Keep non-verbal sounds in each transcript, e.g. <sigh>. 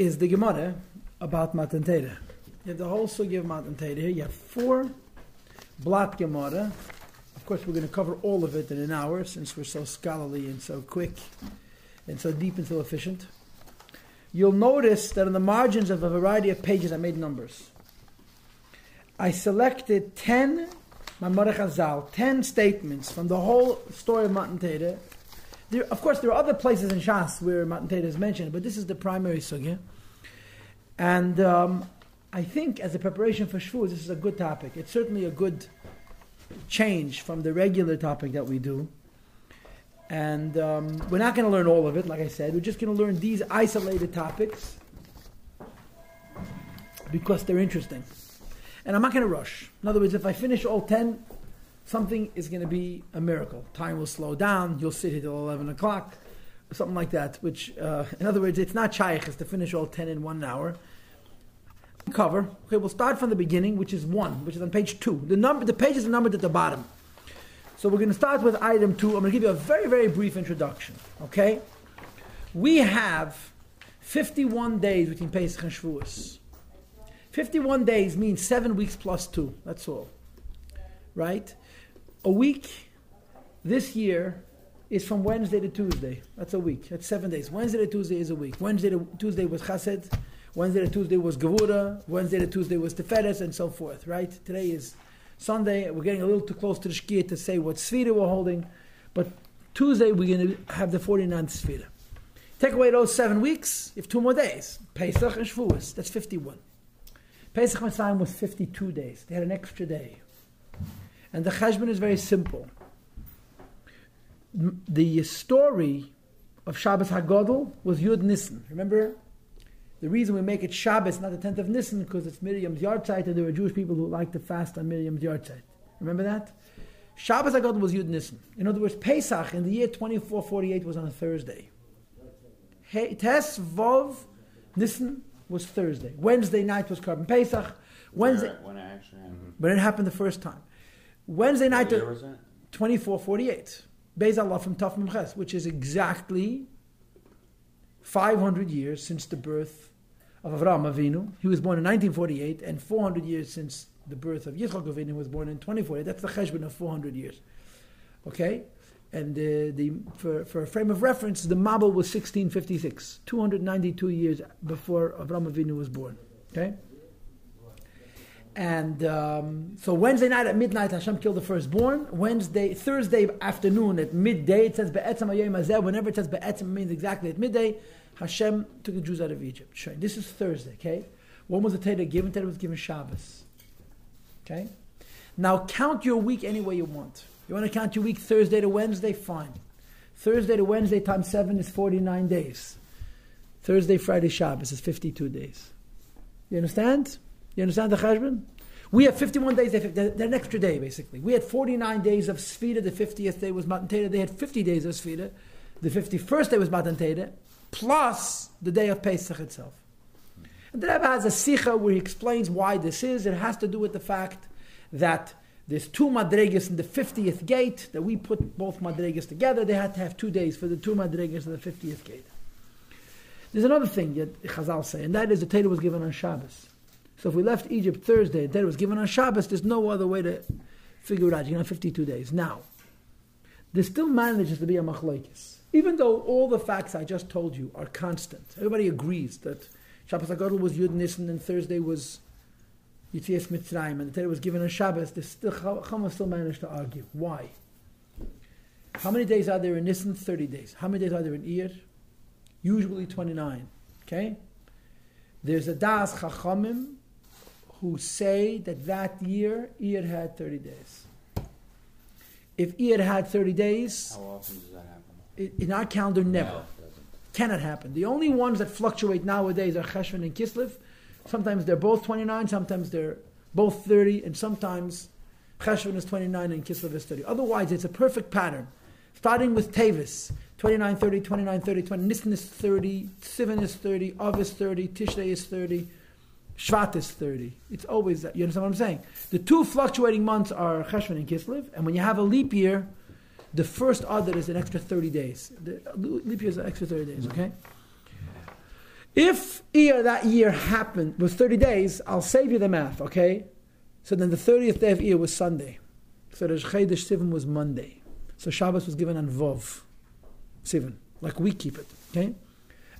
is the Gemara about Matan Torah. You have the whole sugya of Matan Torah here. You have four blot Gemara. Of course, we're going to cover all of it in an hour since we're so scholarly and so quick and so deep and so efficient. You'll notice that on the margins of a variety of pages, I made numbers. I selected 10 Mamorech Azal, 10 statements from the whole story of Matan Torah. There, of course, there are other places in Shas where Matan Torah is mentioned, but this is the primary sugya. And um, I think, as a preparation for Shavuot, this is a good topic. It's certainly a good change from the regular topic that we do. And um, we're not going to learn all of it, like I said. We're just going to learn these isolated topics because they're interesting. And I'm not going to rush. In other words, if I finish all 10, something is going to be a miracle. Time will slow down. You'll sit here till 11 o'clock, something like that. Which, uh, in other words, it's not shaykh, it's to finish all 10 in one hour. Cover. Okay, we'll start from the beginning, which is 1, which is on page 2. The, number, the page is numbered at the bottom. So we're going to start with item 2. I'm going to give you a very, very brief introduction. Okay? We have 51 days between Pesach and Shavuos. 51 days means seven weeks plus two. That's all. Right? A week this year is from Wednesday to Tuesday. That's a week. That's seven days. Wednesday to Tuesday is a week. Wednesday to Tuesday was Chesed. Wednesday to Tuesday was Gevura. Wednesday to Tuesday was Teferes, and so forth. Right? Today is Sunday. We're getting a little too close to the Shkia to say what Sfira we're holding. But Tuesday we're going to have the 49th Sfira. Take away those seven weeks, you have two more days. Pesach and Shavuos. That's 51. Pesach Mitzrayim was 52 days. They had an extra day. And the cheshbon is very simple. The story of Shabbos Hagodol was Yud Nissen. Remember? The reason we make it Shabbos, not the 10th of Nissen, because it's Miriam's yahrzeit, and there were Jewish people who liked to fast on Miriam's yahrzeit. Remember that? Shabbos Hagodol was Yud Nissen. In other words, Pesach in the year 2448 was on a Thursday. Tes Vov Nissen was Thursday. Wednesday night was Korban Pesach. Wednesday. When it actually happened. But it happened the first time. Wednesday night. What was it? 2448. Beis Allah from Taf Memches, which is exactly 500 years since the birth of Avraham Avinu. He was born in 1948, and 400 years since the birth of Yitzchak Avinu, who was born in 2048. That's the cheshbon of 400 years. Okay? And uh, the, for, for a frame of reference, the Mabul was 1656, 292 years before Avraham Avinu was born. Okay? And um, so Wednesday night at midnight, Hashem killed the firstborn. Wednesday, Thursday afternoon at midday, it says Be'etzem Hazeh. Whenever it says Be'etzem, it means exactly at midday. Hashem took the Jews out of Egypt. This is Thursday, okay? When was the Torah given? Torah was given Shabbos. Okay? Now count your week any way you want. You want to count your week Thursday to Wednesday? Fine. Thursday to Wednesday times 7 is 49 days. Thursday, Friday, Shabbos is 52 days. You understand? You understand the cheshbon? We have 51 days, they're, they're an extra day basically. We had 49 days of Sfira, the 50th day was Matan Torah. They had 50 days of Sfira. The 51st day was Matan Torah, plus the day of Pesach itself. And the Rebbe has a sikha where he explains why this is. It has to do with the fact that there's two madregas in the 50th gate, that we put both madregas together. They had to have two days for the two madregas in the 50th gate. There's another thing that Chazal say, and that is the Torah was given on Shabbos. So if we left Egypt Thursday, and Torah was given on Shabbos, there's no other way to figure it out. You can have 52 days. Now, there still manages to be a machlokes. Even though all the facts I just told you are constant. Everybody agrees that Shabbos HaGadol was Yud Nissen and Thursday was Yitzias Mitzrayim, and the Torah was given on Shabbos, they still, Chama still managed to argue. Why? How many days are there in Nissen? 30 days. How many days are there in Iyar? Usually 29. Okay? There's a Das Chachamim who say that that year Iyar had 30 days. If Iyar had 30 days, How often does that happen? in our calendar, never. No. Cannot happen. The only ones that fluctuate nowadays are Cheshvan and Kislev. Sometimes they're both 29, sometimes they're both 30, and sometimes Cheshvan is 29 and Kislev is 30. Otherwise, it's a perfect pattern. Starting with Tavis, 29, 30, 29, 30, 20. Nisan is 30, Sivan is 30, Av is 30, Tishrei is 30, Shvat is 30. It's always that. You understand what I'm saying? The two fluctuating months are Cheshvan and Kislev, and when you have a leap year, the first Adar is an extra 30 days. The uh, leap year is an extra 30 days, okay? If year, that year happened was 30 days, I'll save you the math, okay? So then the 30th day of Iyar was Sunday. So the Chedesh Sivan was Monday. So Shabbos was given on Vov, Sivan, like we keep it, okay?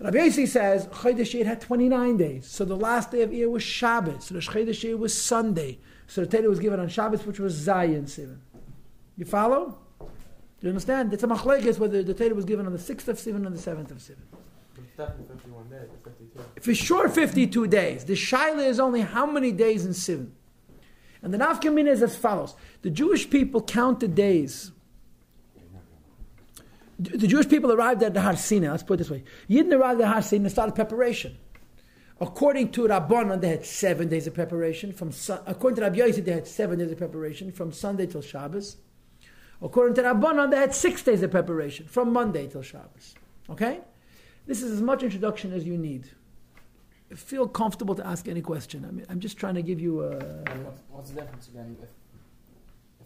Rabbi Yossi says Chedesh Iyar had 29 days. So the last day of Iyar was Shabbos. So the Chedesh Iyar was Sunday. So the Torah was given on Shabbos, which was Zayin Sivan. You follow? Do you understand? It's a machlekes whether the Torah was given on the 6th of Sivan or the 7th of Sivan. It's definitely 51 days, 52. For sure, 52 days. The Shaila is only how many days in Sivan? And the Nafkamin is as follows. The Jewish people count the days. The Jewish people arrived at the Har Sinai, let's put it this way. Yidden arrived at the Har Sinai and started preparation. According to Rabbanon, they had seven days of preparation. From According to Rabbi Yossi, they had seven days of preparation from Sunday till Shabbos. According to Rabbanon, they had six days of preparation from Monday till Shabbos. Okay? This is as much introduction as you need. Feel comfortable to ask any question. I mean, I'm just trying to give you a. What's, the difference again?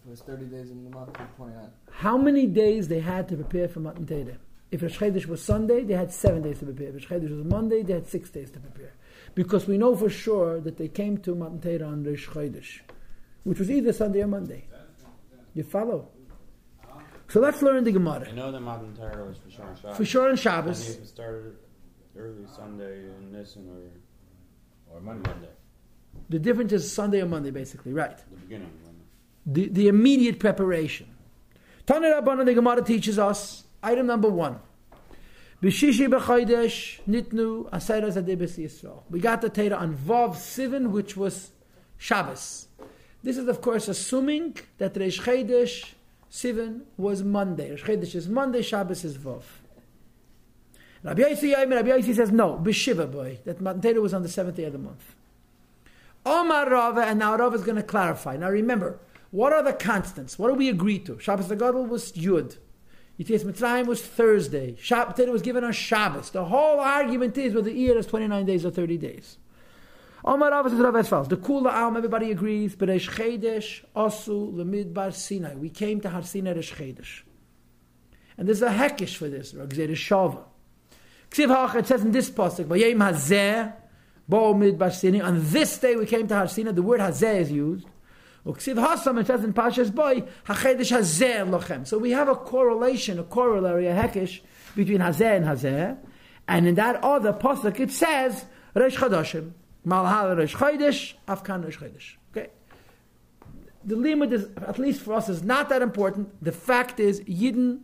It was 30 days in the month or 29? How many days they had to prepare for Matan Torah? If Rosh Chodesh was Sunday, they had seven days to prepare. If Rosh Chodesh was Monday, they had six days to prepare. Because we know for sure that they came to Matan Torah on Rosh Chodesh, which was either Sunday or Monday. You follow? So let's learn the Gemara. I know the Matan Torah was for sure on Shabbos. For sure on Shabbos, if it started early Sunday in Nisan or Or Monday. Monday, the difference is Sunday or Monday, basically, right? the beginning of Monday. The, the immediate preparation. Tana Rabbanan, the Gemara teaches us, item number one. B'shishi b'chodesh nitnu asayra zadibes Yisrael. We got the Torah on Vav Sivan, which was Shabbos. This is, of course, assuming that Reish Chodesh Sivan was Monday. Reish is Monday, Shabbos is Vav. Rabbi Yossi, Rabbi Yossi says, no, b'shiva boy, that Matan Torah was on the seventh day of the month. Omar Rava, and now Rava is going to clarify. Now remember, what are the constants? What do we agree to? Shabbos Gadol was Yud. Yitzias Mitzrayim was Thursday. Shabbos was given on Shabbos. The whole argument is whether the year is 29 days or 30 days. Omar Rava says Rava as follows. The Kula Alma, everybody agrees. but Beresh Chedesh, Osu, Lemidbar Sinai. We came to Har Sinai Resh Chedesh. And there's a hekish for this, or Gezeira Shava. Ksiv Hach, it says in this pasuk, Vayim Hazeh, Bo Midbar Sinai. On this day we came to Har Sinai. The word Hazeh is used. It says in Boy. So we have a correlation, a corollary, a hekish, between Hazeh and Hazeh. And in that other pasuk it says, Resh Chadashim. Malhal Resh Chodesh, Afkan Resh Chodesh. Okay? The limit is, at least for us, is not that important. The fact is, Yidden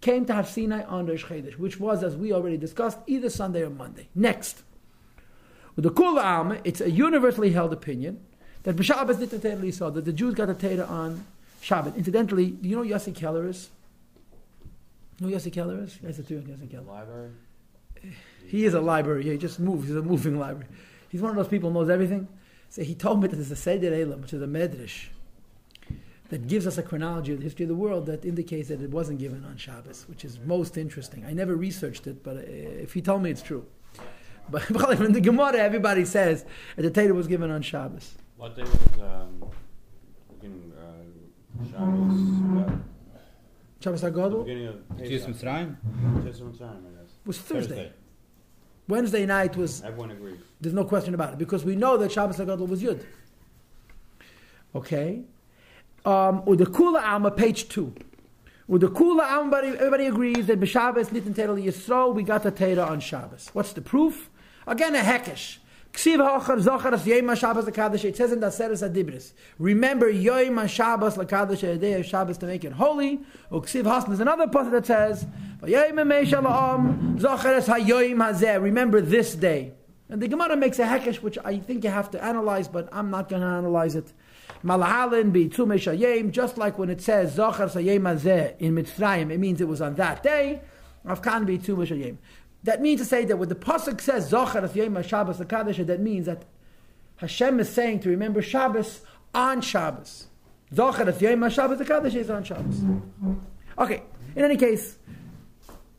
came to Har Sinai on Rosh Chodesh, which was, as we already discussed, either Sunday or Monday. Next. With the Kul Alma, it's a universally held opinion that B'Shabbos did the Torah saw that the Jews got the Torah on Shabbat. Incidentally, do you know Yossi Keller is? You know Yossi Keller is? Yes, it's doing Yossi The Keller. library? He is a library. Yeah, he just moves. He's a moving library. He's one of those people who knows everything. So he told me that there's a Seder Olam, which is a medrash, that gives us a chronology of the history of the world that indicates that it wasn't given on Shabbos, which is most interesting. I never researched it, but uh, if he told me it's true. But <laughs> in the Gemara, everybody says that the Torah was given on Shabbos. What day was um, beginning, uh, Shabbos? Uh, Shabbos the beginning of Yitzias Pesach. Mitzrayim? Yitzias Mitzrayim, I guess. was Thursday. Wednesday night was Everyone agrees. There's no question about it because we know that Shabbos HaGadol was Yud. Okay? Um, or the Kula Alma, page 2. With the Kula Alma, everybody, everybody agrees that B'Shabbos, Nitin Teira Yisrael, we got the Teira on Shabbos. What's the proof? Again, a hekesh. The. Remember Yom HaShabbos l'kadosh, a day of Shabbos to make it holy. Or Ksiv Hasn, there's another passage that says. Remember this day. And the Gemara makes a hekesh, which I think you have to analyze, but I'm not going to analyze it. Malahalin bi Tzumei just like when it says Zachar Sayim in Mitzrayim, it means it was on that day. Afkan bi Tzumei Shayim. That means to say that when the pasuk says Zachar Sayim Shabbos Hakadosh, that means that Hashem is saying to remember Shabbos on Shabbos. Zachar Sayim Shabbos Hakadosh is on Shabbos. Okay. In any case,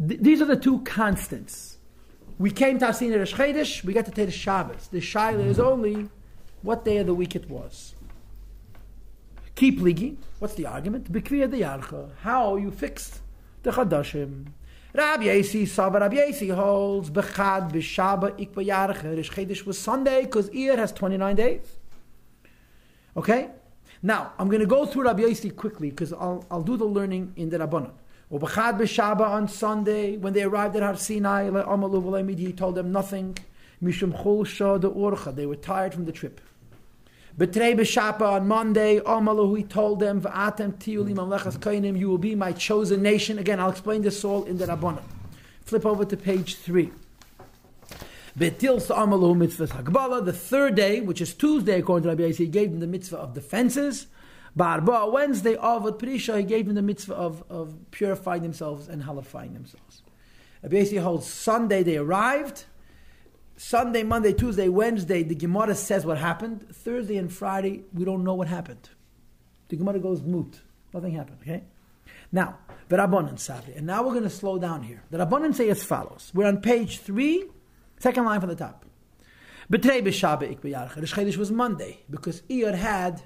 th- these are the two constants. We came to Asin Rosh Chodesh, we got to take the Shabbos. The Shaila is only what day of the week it was. Keep ligi. What's the argument? Bekviya the yarcha. How you fixed the chadashim. Rabbi Yossi, Sava Rabbi Yossi holds Bechad B'Shaba Ikba Yarche. Rish Chedesh was Sunday because Iyar has 29 days. Okay? Now, I'm going to go through Rabbi Yossi quickly because I'll, I'll do the learning in the Rabbanon. Ubachad b'Shaba on Sunday, when they arrived at Har Sinai, he told them nothing. Mishum chol shah de urcha, they were tired from the trip. Betrei b'Shapa on Monday, amalu, he told them, v'atem tiyulim mm. amlechas kainim, you will be my chosen nation. Again, I'll explain this all in the Rabbanon. Flip over to page three. Betil Sa'amalu mitzvah Hagbala, the third day, which is Tuesday, according to Rabbi Yossi, he gave them the mitzvah of defenses. Barba, Wednesday, Avad Prisha, he gave them the mitzvah of, of purifying themselves and halifying themselves. Rabbi Yossi holds Sunday, they arrived. Sunday, Monday, Tuesday, Wednesday, the Gemara says what happened. Thursday and Friday, we don't know what happened. The Gemara goes moot. Nothing happened, okay? Now, the Rabbanan Sabri. And now we're going to slow down here. The Rabbanan say as follows. We're on page 3, second line from the top. Betrei b'Shabbat ik b'yarcha. Was Monday, because Iyar had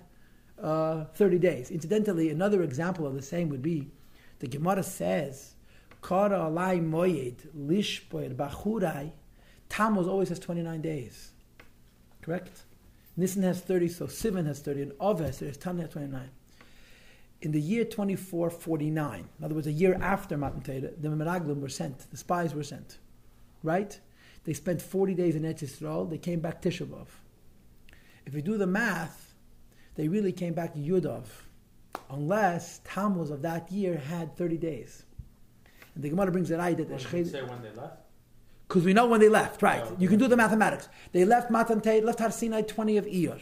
uh, 30 days. Incidentally, another example of the same would be, the Gemara says, Kara alai moyed lishpoir bachurai, Tammuz always has 29 days. Correct? Nisan has 30, so Sivan has 30, and Av has 30, Tan has 29. In the year 2449, in other words, a year after Matan Torah, the Meraglim were sent, the spies were sent. Right? They spent 40 days in Eretz Yisrael, they came back Tisha B'Av. If you do the math, they really came back to Yudov, unless Tammuz of that year had 30 days. And the Gemara brings it right that What did it say when they left? Because we know when they left, right? Oh, You can do the mathematics. They left Matan Torah, left Har Sinai 20 of Iyar.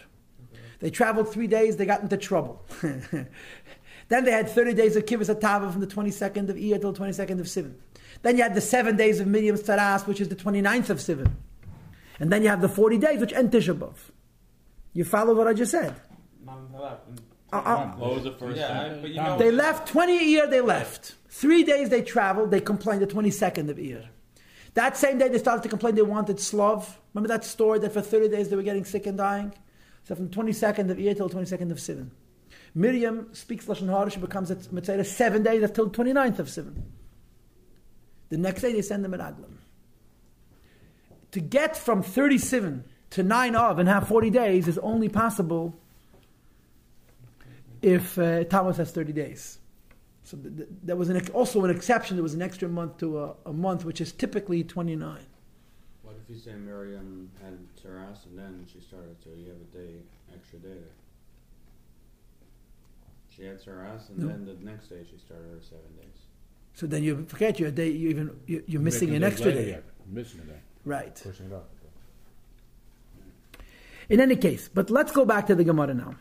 They traveled three days, they got into trouble. <laughs> then they had 30 days of Kibbutz Atava from the 22nd of Iyar till the 22nd of Sivan. Then you had the seven days of Miriam's Taras, which is the 29th of Sivan. And then you have the 40 days, which end Tisha B'Av. You follow what I just said? Mom and left. And- Uh, uh, What was the first Yeah, time? But you know. They left 20 a year, they left. Three days they traveled, they complained the 22nd of Iyar. That same day they started to complain they wanted Slav. Remember that story that for 30 days they were getting sick and dying? So from 22nd of Iyar till 22nd of Sivan. Miriam speaks Lashon Hara, she becomes a Mitzvah seven days until 29th of Sivan. The next day they send them an Aglam. To get from 37 to 9 of and have 40 days is only possible if uh, Tammuz has 30 days. So th- th- there was an, ex- also an exception. There was an extra month to a, a month, which is typically 29. What if you say Miriam had Taras and then she started, so you have a day, extra day there? She had Taras and No. then the next day she started her seven days. So then you forget your day. You even you, you're missing an extra day, yet. Missing a day. right? Pushing it up. In any case, but let's go back to the Gemara now.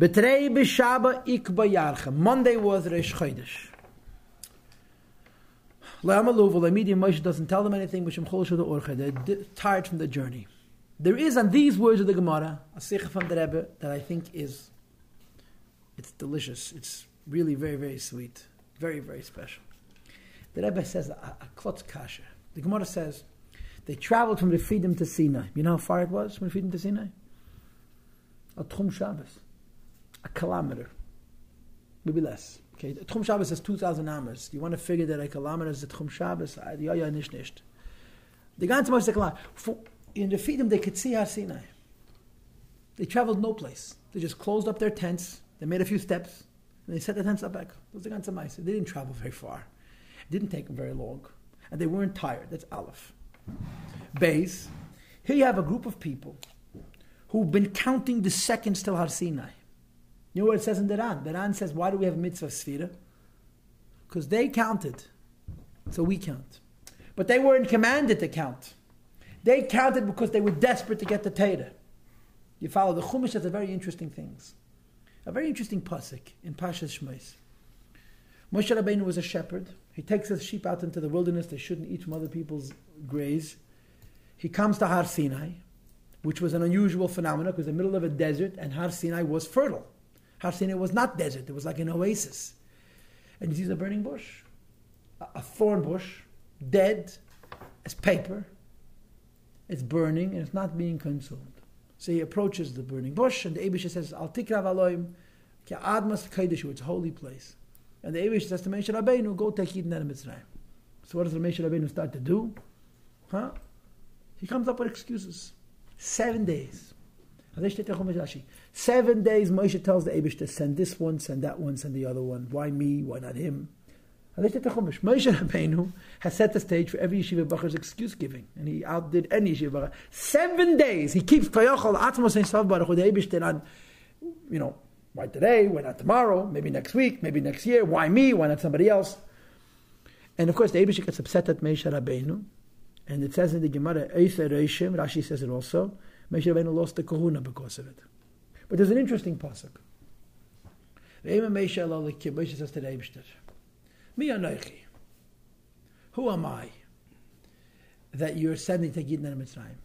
Betrei b'shaba ikba yarcha. Monday was Reish Chodesh. La'amalu v'lamidi Moshe doesn't tell them anything. Mishum chol shada orcha. They're tired from the journey. There is on these words of the Gemara a sikha from the Rebbe that I think is it's delicious. It's really very very sweet, very very special. The Rebbe says a, a klotz kasha. The Gemara says they traveled from Refidim to Sinai. You know how far it was from Refidim to Sinai? A Tchum Shabbos. A kilometer. Maybe less. Okay, the Tchum Shabbos is 2,000 amas. You want to figure that a kilometer is a Tchum Shabbos? Ah, Ja, ja, nicht. The ganze kilometer. For- In Refidim, they could see Har Sinai. They traveled no place. They just closed up their tents. They made a few steps. And they set the tents up back. Those the ganze Moshe. They didn't travel very far. It didn't take them very long. And they weren't tired. That's Aleph. Base. Here you have a group of people who've been counting the seconds till Har Sinai. You know what it says in the Ran? The Ran says, why do we have mitzvah sfira? Because they counted, so we count. But they weren't commanded to count. They counted because they were desperate to get the Torah. You follow the Chumash has a very interesting things. A very interesting pasuk in Pashas Shmos. Moshe Rabbeinu was a shepherd. He takes his sheep out into the wilderness. They shouldn't eat from other people's graze. He comes to Har Sinai, which was an unusual phenomenon because the middle of a desert and Har Sinai was fertile. Har Sinai was not desert, it was like an oasis. And he sees a burning bush, a, thorn bush, dead as paper. It's burning and it's not being consumed. So he approaches the burning bush and the Abisha says, Al tikrav aloim, ki admas kodesh, it's a holy place. And the Abish says to Moshe Rabbeinu, go take Eden out of Mitzrayim. So what does Moshe Rabbeinu start to do? Huh? He comes up with excuses. Seven days. Seven days Moshe tells the Abish to send this one, send that one, send the other one. Why me? Why not him? Moshe Rabbeinu has set the stage for every yeshiva bacher's excuse giving, and he outdid any yeshiva bacher. Seven days he keeps koyachol atzmos ein sav baruch the Eibush on, you know, why today? Why not tomorrow? Maybe next week? Maybe next year? Why me? Why not somebody else? And of course, the Eibush gets upset at Moshe Rabbeinu, and it says in the Gemara, Rashi says it also. Moshe Rabbeinu lost the kahuna because of it. But there's an interesting pasuk. Moshe says to the Mi anoichi. Who am I that you're sending to Gidna Mitzrayim?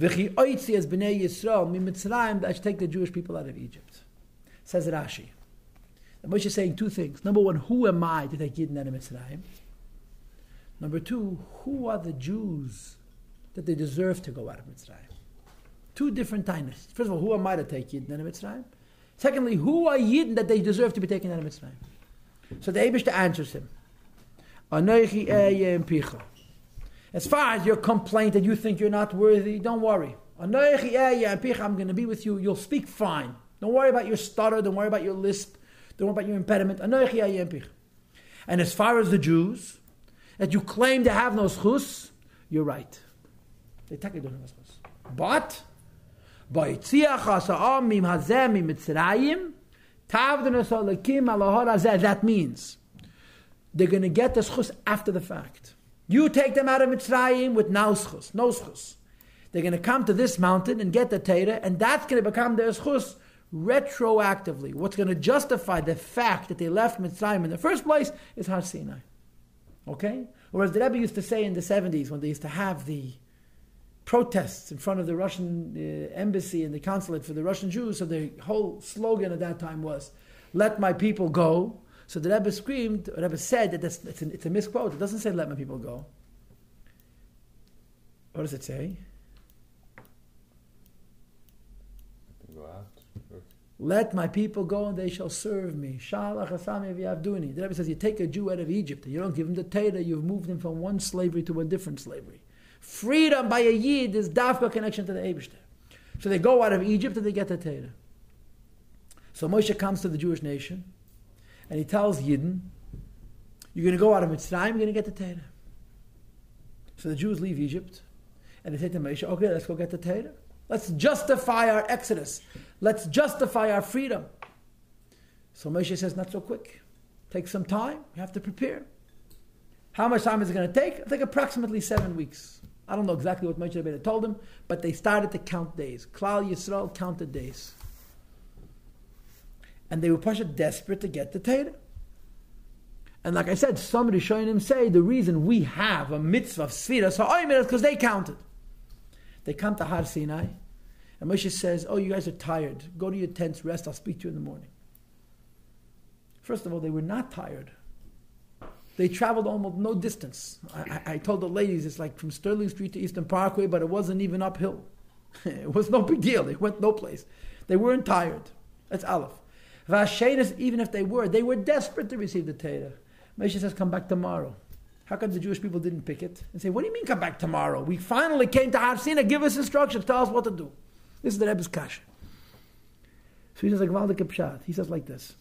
V'chi oitzi as b'nei Yisrael mi Mitzrayim that I should take the Jewish people out of Egypt. Says Rashi. And Moshe is saying two things. Number one, who am I to take Gidna and Mitzrayim? Number two, who are the Jews that they deserve to go out of Mitzrayim? Two different times. First of all, who am I to take Yidden out of Mitzrayim? Secondly, who are Yidden that they deserve to be taken out of Mitzrayim? So the Eibishter answers him. As far as your complaint that you think you're not worthy, don't worry. I'm going to be with you. You'll speak fine. Don't worry about your stutter. Don't worry about your lisp. Don't worry about your impediment. And as far as the Jews, that you claim to have no schus, you're right. They technically don't take it But that means they're going to get the schus after the fact. You take them out of Mitzrayim with no schus, no schus. They're going to come to this mountain and get the Torah, and that's going to become their schus retroactively. What's going to justify the fact that they left Mitzrayim in the first place is Har Sinai. Okay? Whereas the Rebbe used to say in the 70s when they used to have the protests in front of the Russian uh, embassy and the consulate for the Russian Jews. So the whole slogan at that time was, "Let my people go." So the Rebbe screamed, the Rebbe said that it's, a, it's a misquote. It doesn't say "Let my people go." What does it say? Let my people go and they shall serve me. Shalach asami v'yavduni. The Rebbe says you take a Jew out of Egypt and you don't give him the Torah, you've moved him from one slavery to a different slavery. Freedom by a Yid is dafka connection to the Eibishter. So they go out of Egypt and they get the Torah. So Moshe comes to the Jewish nation and he tells Yidden, you're going to go out of Mitzrayim, you're going to get the Torah. So the Jews leave Egypt and they say to Moshe, okay, let's go get the Torah. Let's justify our exodus. Let's justify our freedom. So Moshe says, not so quick. Take some time. You have to prepare. How much time is it going to take? It'll take approximately seven weeks. I don't know exactly what Moshe Rabbeinu told them, but they started to count days. Klal Yisrael counted days. And they were Pasha desperate to get the Torah. And like I said, some Rishonim say the reason we have a mitzvah of Sfira Sa'omer is because they counted. They come to Har Sinai, and Moshe says, Oh, you guys are tired. Go to your tents, rest. I'll speak to you in the morning. First of all, they were not tired. They traveled almost no distance. I, I, told the ladies it's like from Sterling Street to Eastern Parkway, but it wasn't even uphill. <laughs> it was no big deal. They went no place. They weren't tired. That's Aleph. Vashenis, even if they were, they were desperate to receive the Torah. Moshe says, come back tomorrow. How come the Jewish people didn't pick it? And say, what do you mean come back tomorrow? We finally came to Har Sinai, give us instructions, tell us what to do. This is the Rebbe's kasha. So he says like. He says like this.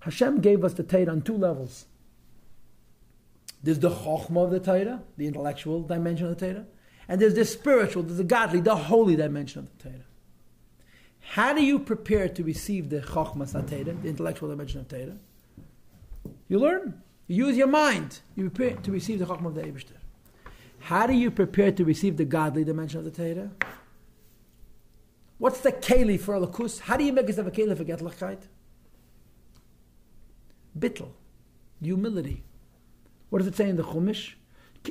Hashem gave us the Torah on two levels. There's the chokhmah of the Torah, the intellectual dimension of the Torah, and there's the spiritual, there's the godly, the holy dimension of the Torah. How do you prepare to receive the chokhmah Torah, the intellectual dimension of Torah? You learn. You use your mind. You prepare to receive the chokhmah of the Eibishter. How do you prepare to receive the godly dimension of the Torah? What's the keli for a lakus? How do you make yourself a keli for getlachkeit? Bittel, humility. What does it say in the Chumash?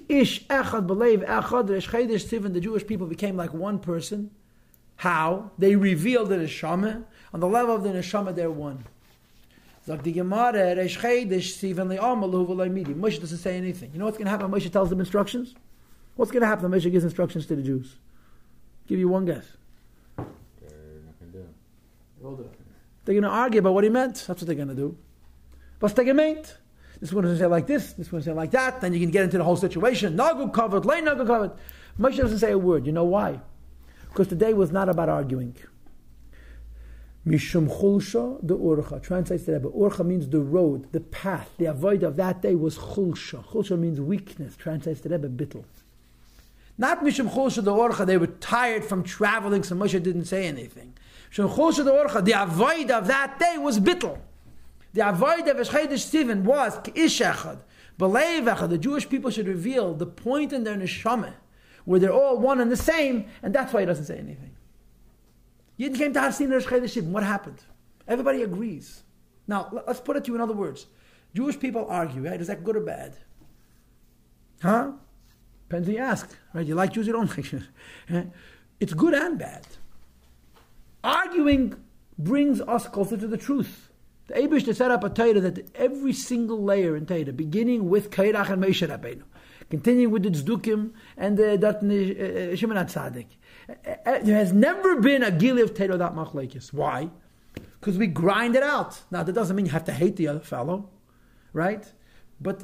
Ish echad b'leiv echad resh the Jewish people became like one person. How? They revealed the neshama. On the level of the neshama, they're one. Like the Gemara, resh chedesh tivin le'amalu v'le'midi. Moshe doesn't say anything. You know what's going to happen? Moshe tells them instructions. What's going to happen? Moshe gives instructions to the Jews. Give you one guess. They're not going to do. They're going to argue about what he meant. That's what they're going to do. What's the gemeint? This going to say like this. This going to say like that. Then you can get into the whole situation. Nagu covered, lay nagu covered. Moshe doesn't say a word. You know why? Because the day was not about arguing. Mishum chulsha the urcha translates the Rebbe. Urcha means the road, the path. The avoid of that day was chulsha. Chulsha means weakness. Translates the Rebbe bittel. Not mishum chulsha the urcha. They were tired from traveling, so Moshe didn't say anything. Mishum chulsha the urcha. The avoid of that day was bittel. The avoid of Eshedesh Stephen was ish echad. The Jewish people should reveal the point in their neshama where they're all one and the same, and that's why he doesn't say anything. Yidden came to Har Sinai Shibim. What happened? Everybody agrees. Now, let- let's put it to you in other words. Jewish people argue, right? Is that good or bad? Huh? Depends who you ask, right? You like Jews, you don't <laughs> like Jews. It's good and bad. Arguing brings us closer to the truth. The Eibishter set up a Torah that every single layer in Torah, beginning with Korach and Moshe Rabbeinu, continuing with the Tzdukim and the Datan uh, Shimon HaTzadik, uh, uh, there has never been a Gili of Torah without Machlekes. Why? Because we grind it out. Now, that doesn't mean you have to hate the other fellow, right? But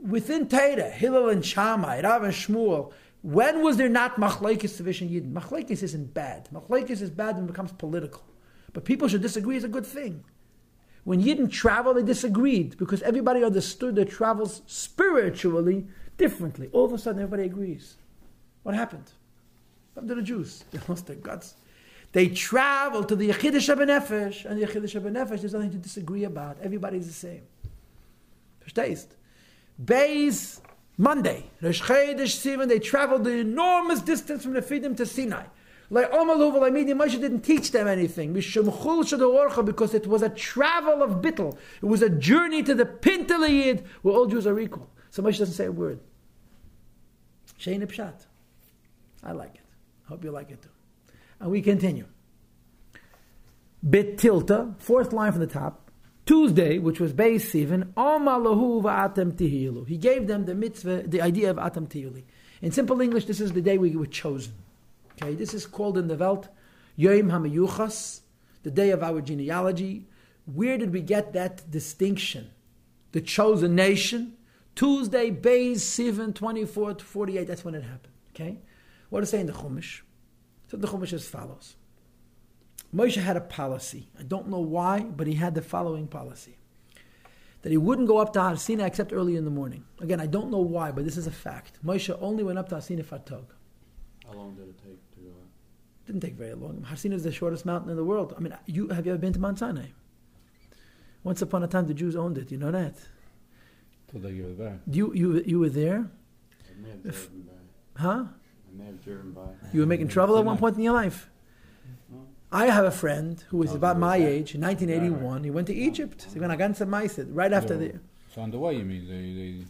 within Torah, Hillel and Shammai, Rav and Shmuel, when was there not Machlekes sufficient Yidden? Machlekes isn't bad. Machlekes is bad it becomes political. But people should disagree is a good thing. When Yidden travel, they disagreed because everybody understood their travels spiritually differently. All of a sudden, everybody agrees. What happened? Happened to the Jews? <laughs> They lost their guts. They traveled to the Yechidah Nefesh, and the Yechidah Nefesh, there's nothing to disagree about. Everybody's the same. Verstehst? Beis, Monday, Rosh Chodesh Sivan, they traveled the enormous distance from Refidim to Sinai. Moshe didn't teach them anything. Because it was a travel of bittel. It was a journey to the Pintelayid, where all Jews are equal. So Moshe doesn't say a word. Shein Pshat. I like it. I hope you like it too. And we continue. Bit tilta, fourth line from the top. Tuesday, which was Beis Sivan, Amalahu va'atem tihilu. He gave them the mitzvah, the idea of atem tihili. In simple English, this is the day we were chosen. Okay, this is called in the Welt Yom HaMeyuchas, the day of our genealogy. Where did we get that distinction? The chosen nation. Tuesday, Beis Sivan, 24 to 48, that's when it happened. Okay? What does it say in the Chumash? So the Chumash as follows. Moshe had a policy. I don't know why, but he had the following policy. That he wouldn't go up to Har except early in the morning. Again, I don't know why, but this is a fact. Moshe only went up to Har Sinai for Tog. How long did it take? Didn't take very long. Har Sinai is the shortest mountain in the world. I mean, you have you ever been to Mount Sinai? Once upon a time, the Jews owned it. You know that? Till they give it back. You you you were there, I may have driven by. huh? I may have driven by. You were making trouble at one point in your life. I have a friend who was about my that? age, in 1981. He went to Egypt. He went against the right after Yeah. the. So on the way, you mean they, I'm saying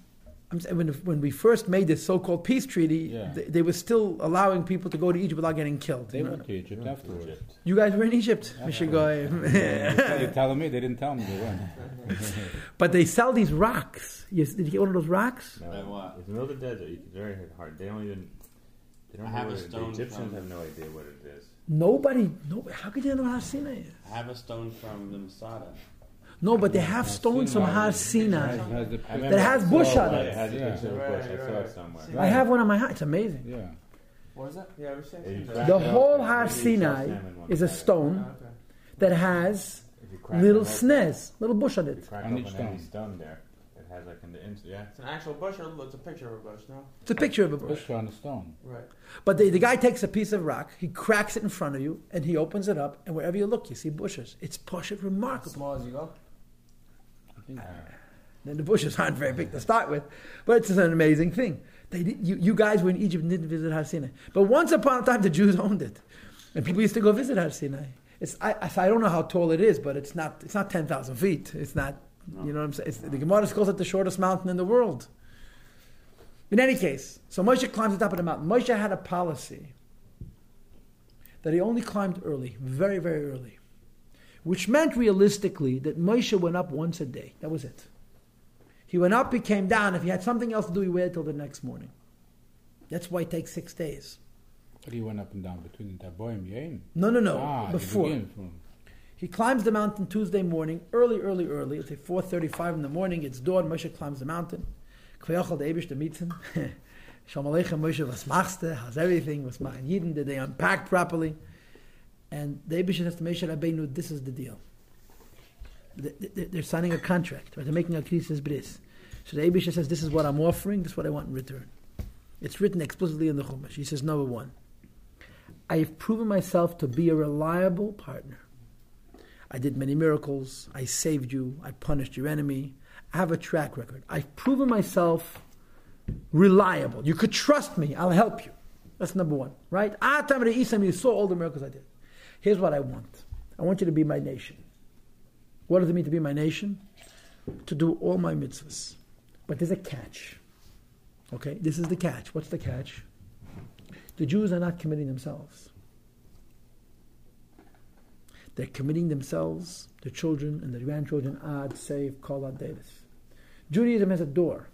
when, when we first made this so-called peace treaty, Yeah. they, they were still allowing people to go to Egypt without getting killed. they, they you, know? went to Egypt afterwards. You guys were in Egypt, Yeah. Mr. You're telling me they didn't tell me they went. <laughs> but they sell these rocks. You, did you get one of those rocks? Like what? It's the middle of the desert. You can very hard. They don't even. They don't I have a it- stone The Egyptians from- have no idea what it is. Nobody. Nobody. How could you know how Sinai is? I have a stone from the Masada. No, but they have stones from Har Sinai. has- has the- I remember That has I bush on it. It has a Yeah. picture of a bush. I Right, saw right. it somewhere. I have one on my house. It's amazing. Yeah. What is that? Yeah, we said If you something. crack The whole open, Har maybe you saw Sinai is a stone oh, that has If you crack little it snares, little bush on it. crack On each any stone. stone there, it has like in the ins- yeah. It's an actual bush or it's a picture of a bush, no? It's a picture of a bush. Bush on the stone. Right. But the, the guy takes a piece of rock, he cracks it in front of you, and he opens it up, and wherever you look, you see bushes. It's push it As remarkable. small as you go. I. Uh, then the bushes aren't very big to start with, but it's an amazing thing. They you, you guys were in Egypt and didn't visit Har Sinai. But once upon a time, the Jews <laughs> owned it, and people used to go visit Har Sinai. It's, I, I, I don't know how tall it is, but it's not, it's not 10,000 feet. It's not, you know what I'm saying? It's, the Gemara calls it the shortest mountain in the world. In any case, so Moshe climbs the top of the mountain. Moshe had a policy that he only climbed early, very, very early, which meant realistically that Moshe went up once a day. That was it. He went up, he came down. If he had something else to do, he waited till the next morning. That's why it takes six days. But he went up and down between the Taboim Yaim. No, no, no. Ah, before. He climbs the mountain Tuesday morning, early, early, early. It's like 4.35 in the morning. It's dawn. Moshe climbs the mountain. Kvayachal the Ebish meets him. Shalom Aleichem Moshe, was machst du? How's everything? Was machen Yidden? Did they unpack properly? And the Ebish says to Moshe Rabbeinu, this is the deal. They- they- They're signing a contract. Right? They're making a krisis bris. So the Ebish says, this is what I'm offering. This is what I want in return. It's written explicitly in the Chumash. He says, number one, I have proven myself to be a reliable partner. I did many miracles. I saved you. I punished your enemy. I have a track record. I've proven myself reliable. You could trust me. I'll help you. That's number one, right? Atam Isam, you saw all the miracles I did. Here's what I want. I want you to be my nation. What does it mean to be my nation? To do all my mitzvahs. But there's a catch. Okay, this is the catch. What's the catch? The Jews are not committing themselves. They're committing themselves, their children and their grandchildren, ad, save, out Davis. Judaism has a door,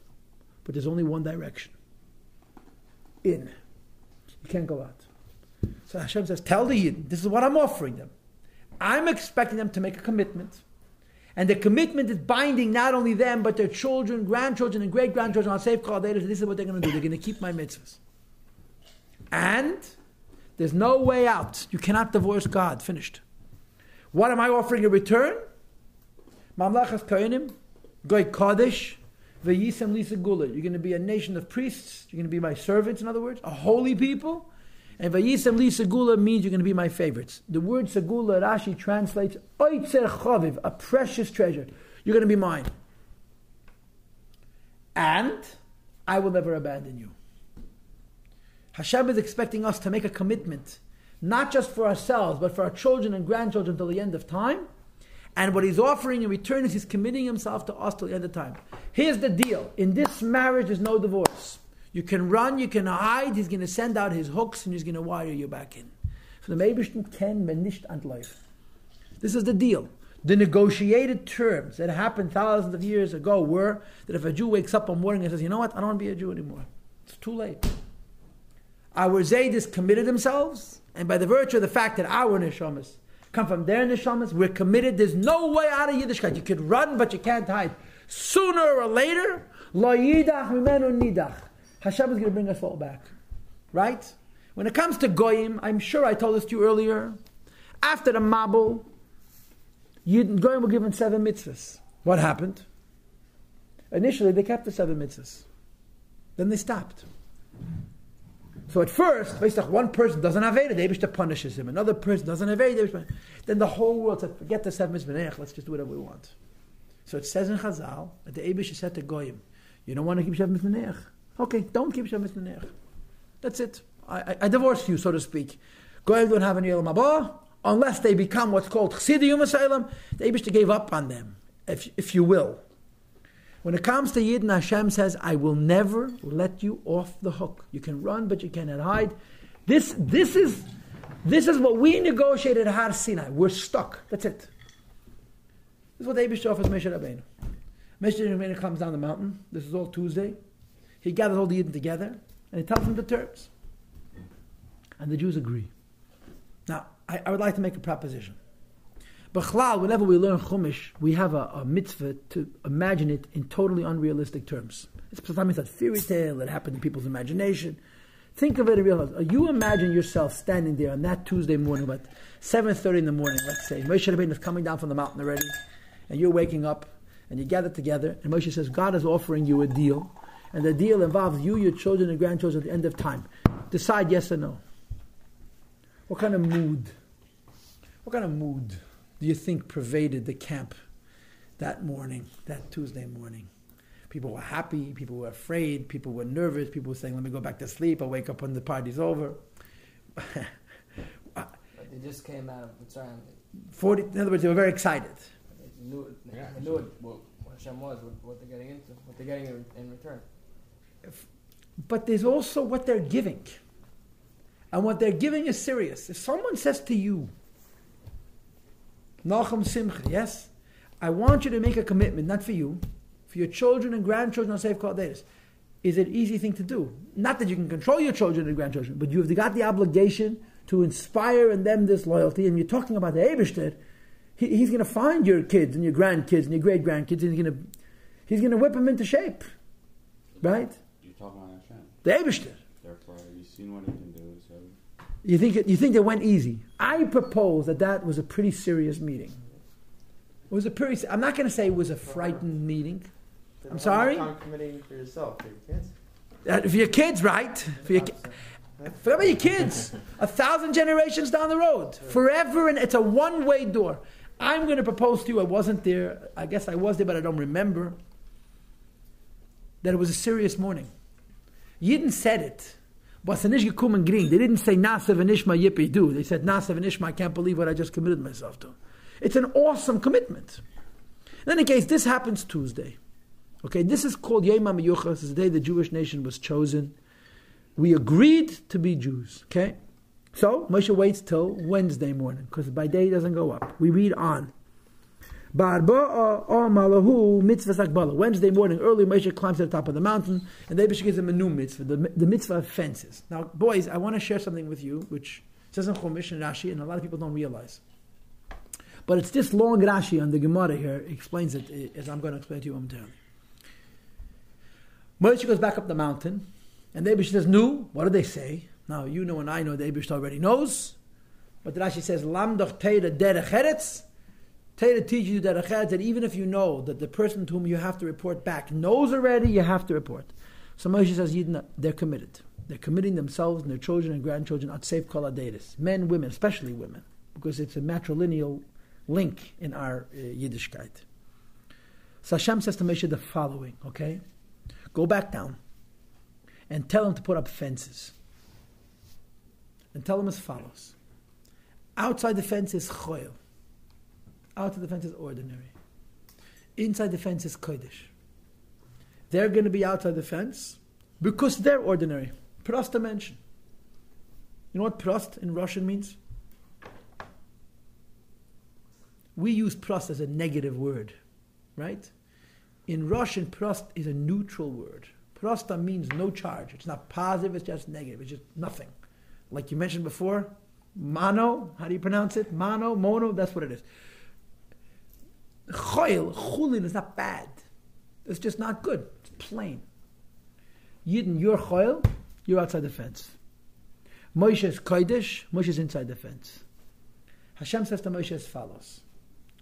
but there's only one direction. In. You can't go out. So Hashem says, tell the Yidden, this is what I'm offering them. I'm expecting them to make a commitment. And the commitment is binding not only them, but their children, grandchildren, and great grandchildren on safe call. This is what they're going to do. They're going to keep my mitzvahs. And there's no way out. You cannot divorce God. Finished. What am I offering in return? Mamlachas Kohenim, Goy Kodesh, V'yisem Lisa Gula. You're going to be a nation of priests. You're going to be my servants, in other words, a holy people. And V'yisem Lisa Gula means you're going to be my favorites. The word Segula, Rashi translates Oitzer Chaviv, a precious treasure. You're going to be mine. And I will never abandon you. Hashem is expecting us to make a commitment, not just for ourselves, but for our children and grandchildren till the end of time. And what he's offering in return is he's committing himself to us till the end of time. Here's the deal in this marriage, there's no divorce. You can run, you can hide, he's going to send out his hooks and he's going to wire you back in. The Meibishten ken men nicht antläufen. This is the deal. The negotiated terms that happened thousands of years ago were that if a Jew wakes up one morning and says, you know what, I don't want to be a Jew anymore. It's too late. Our Zaydis committed themselves, and by the virtue of the fact that our neshamas come from their neshamas, we're committed. There's no way out of Yiddishkeit. You could run, but you can't hide. Sooner or later, lo yidach mimenu nidach. Hashem is going to bring us all back. Right? When it comes to Goyim, I'm sure I told this to you earlier. After the Mabul, Goyim were given seven mitzvahs. What happened? Initially, they kept the seven mitzvahs. Then they stopped. So at first, one person doesn't have Veda, the Eibishter punishes him. Another person doesn't have Abishta- then the whole world said, forget the seven mitzvahs, eh, let's just do whatever we want. So it says in Chazal that the Eibishter said to Goyim, you don't want to keep Shabbat Mitzvah eh. Okay, don't keep Shabbat Mitzvah That's it. I, I, I divorce you, so to speak. Goyim don't have any Olam Haba, unless they become what's called Chsidiyum Asylum. The Eibishter gave up on them, if, if you will. When it comes to Yidden, Hashem says, I will never let you off the hook. You can run, but you cannot hide. This, this, is, this is what we negotiated at Har Sinai. We're stuck. That's it. This is what the Abish offers Moshe Rabbeinu. Moshe Rabbeinu comes down the mountain. This is all Tuesday. He gathers all the Yidden together, and he tells them the terms. And the Jews agree. Now, I, I would like to make a proposition. B'chlal, whenever we learn Chumash, we have a, a mitzvah to imagine it in totally unrealistic terms. It's sometimes that fairy tale that happened in people's imagination. Think of it in real life. You imagine yourself standing there on that Tuesday morning, about 7.30 in the morning, let's say. Moshe Rabbeinu is coming down from the mountain already, and you're waking up, and you gather together, and Moshe says, God is offering you a deal, and the deal involves you, your children, and grandchildren at the end of time. Decide yes or no. What kind of mood? What kind of mood do you think pervaded the camp that morning, that Tuesday morning? People were happy, people were afraid, people were nervous, people were saying, Let me go back to sleep, I'll wake up when the party's over. <laughs> They just came out of Mitzrayim. 40, in other words, they were very excited. They knew, they, Yeah, knew what, what, what Hashem was, what, what they're getting into, what they're getting in, in return. But there's also what they're giving. And what they're giving is serious. If someone says to you, Nachum Simcha, yes, I want you to make a commitment, not for you, for your children and grandchildren on Safe Days. Is it an easy thing to do? Not that you can control your children and grandchildren, but you've got the obligation to inspire in them this loyalty. And you're talking about the Eibishter. He, he's going to find your kids and your grandkids and your great grandkids, and he's going he's going to whip them into shape, right? You talk about Hashem. The Eibishter. Therefore, you've seen what he can do. You think it, you think it went easy? I propose that that was a pretty serious meeting. It was a pretty. I'm not going to say it was a frightened meeting. I'm sorry? committing for yourself, for your kids. Uh, for your kids, right? For your, ki- for your kids, a thousand generations down the road, forever, and it's a one-way door. I'm going to propose to you. I wasn't there. I guess I was there, but I don't remember. That it was a serious morning. Yidden said it. But they didn't say Nasav and Ishma Yippee do. They said Nasav and Ishma, I can't believe what I just committed myself to. It's an awesome commitment. In any case, this happens Tuesday. Okay, this is called Yom HaMiyuchas. Is the day the Jewish nation was chosen. We agreed to be Jews. Okay, so Moshe waits till Wednesday morning because by day it doesn't go up. We read on. Barba'a uh, or malahu mitzvah sakbala. Wednesday morning, early, Moshe climbs to the top of the mountain, and the Abishah gives him a new mitzvah, the, the mitzvah of fences. Now, boys, I want to share something with you, which says in Chumash and Rashi, and a lot of people don't realize. But it's this long Rashi on the Gemara here explains it as I'm going to explain to you momentarily. Moshe goes back up the mountain, and the Abish says, "Nu, what do they say?" Now you know and I know the Abish already knows, but the Rashi says, "Lamdoch teira derech eretz." Teira teaches you eretz that even if you know that the person to whom you have to report back knows already, you have to report. So Moshe says, Yidna, they're committed. They're committing themselves and their children and grandchildren at safe kol adeiris. Men, women, especially women, because it's a matrilineal link in our uh, Yiddishkeit. So Hashem says to Moshe the following, okay? Go back down and tell him to put up fences. And tell him as follows. Outside the fence is choil. Outside the fence is ordinary. Inside the fence is kodesh. They're going to be outside the fence because they're ordinary. Prost dimension. You know what prost in Russian means? We use prost as a negative word, right? In Russian, prost is a neutral word. Prosta means no charge. It's not positive, it's just negative. It's just nothing. Like you mentioned before, mono, how do you pronounce it? Mono, mono, that's what it is. Choil, chulin is not bad. It's just not good. It's plain. Yidden, you're choil, you're outside the fence. Moshe is kodesh, Moshe is inside the fence. Hashem says to Moshe as follows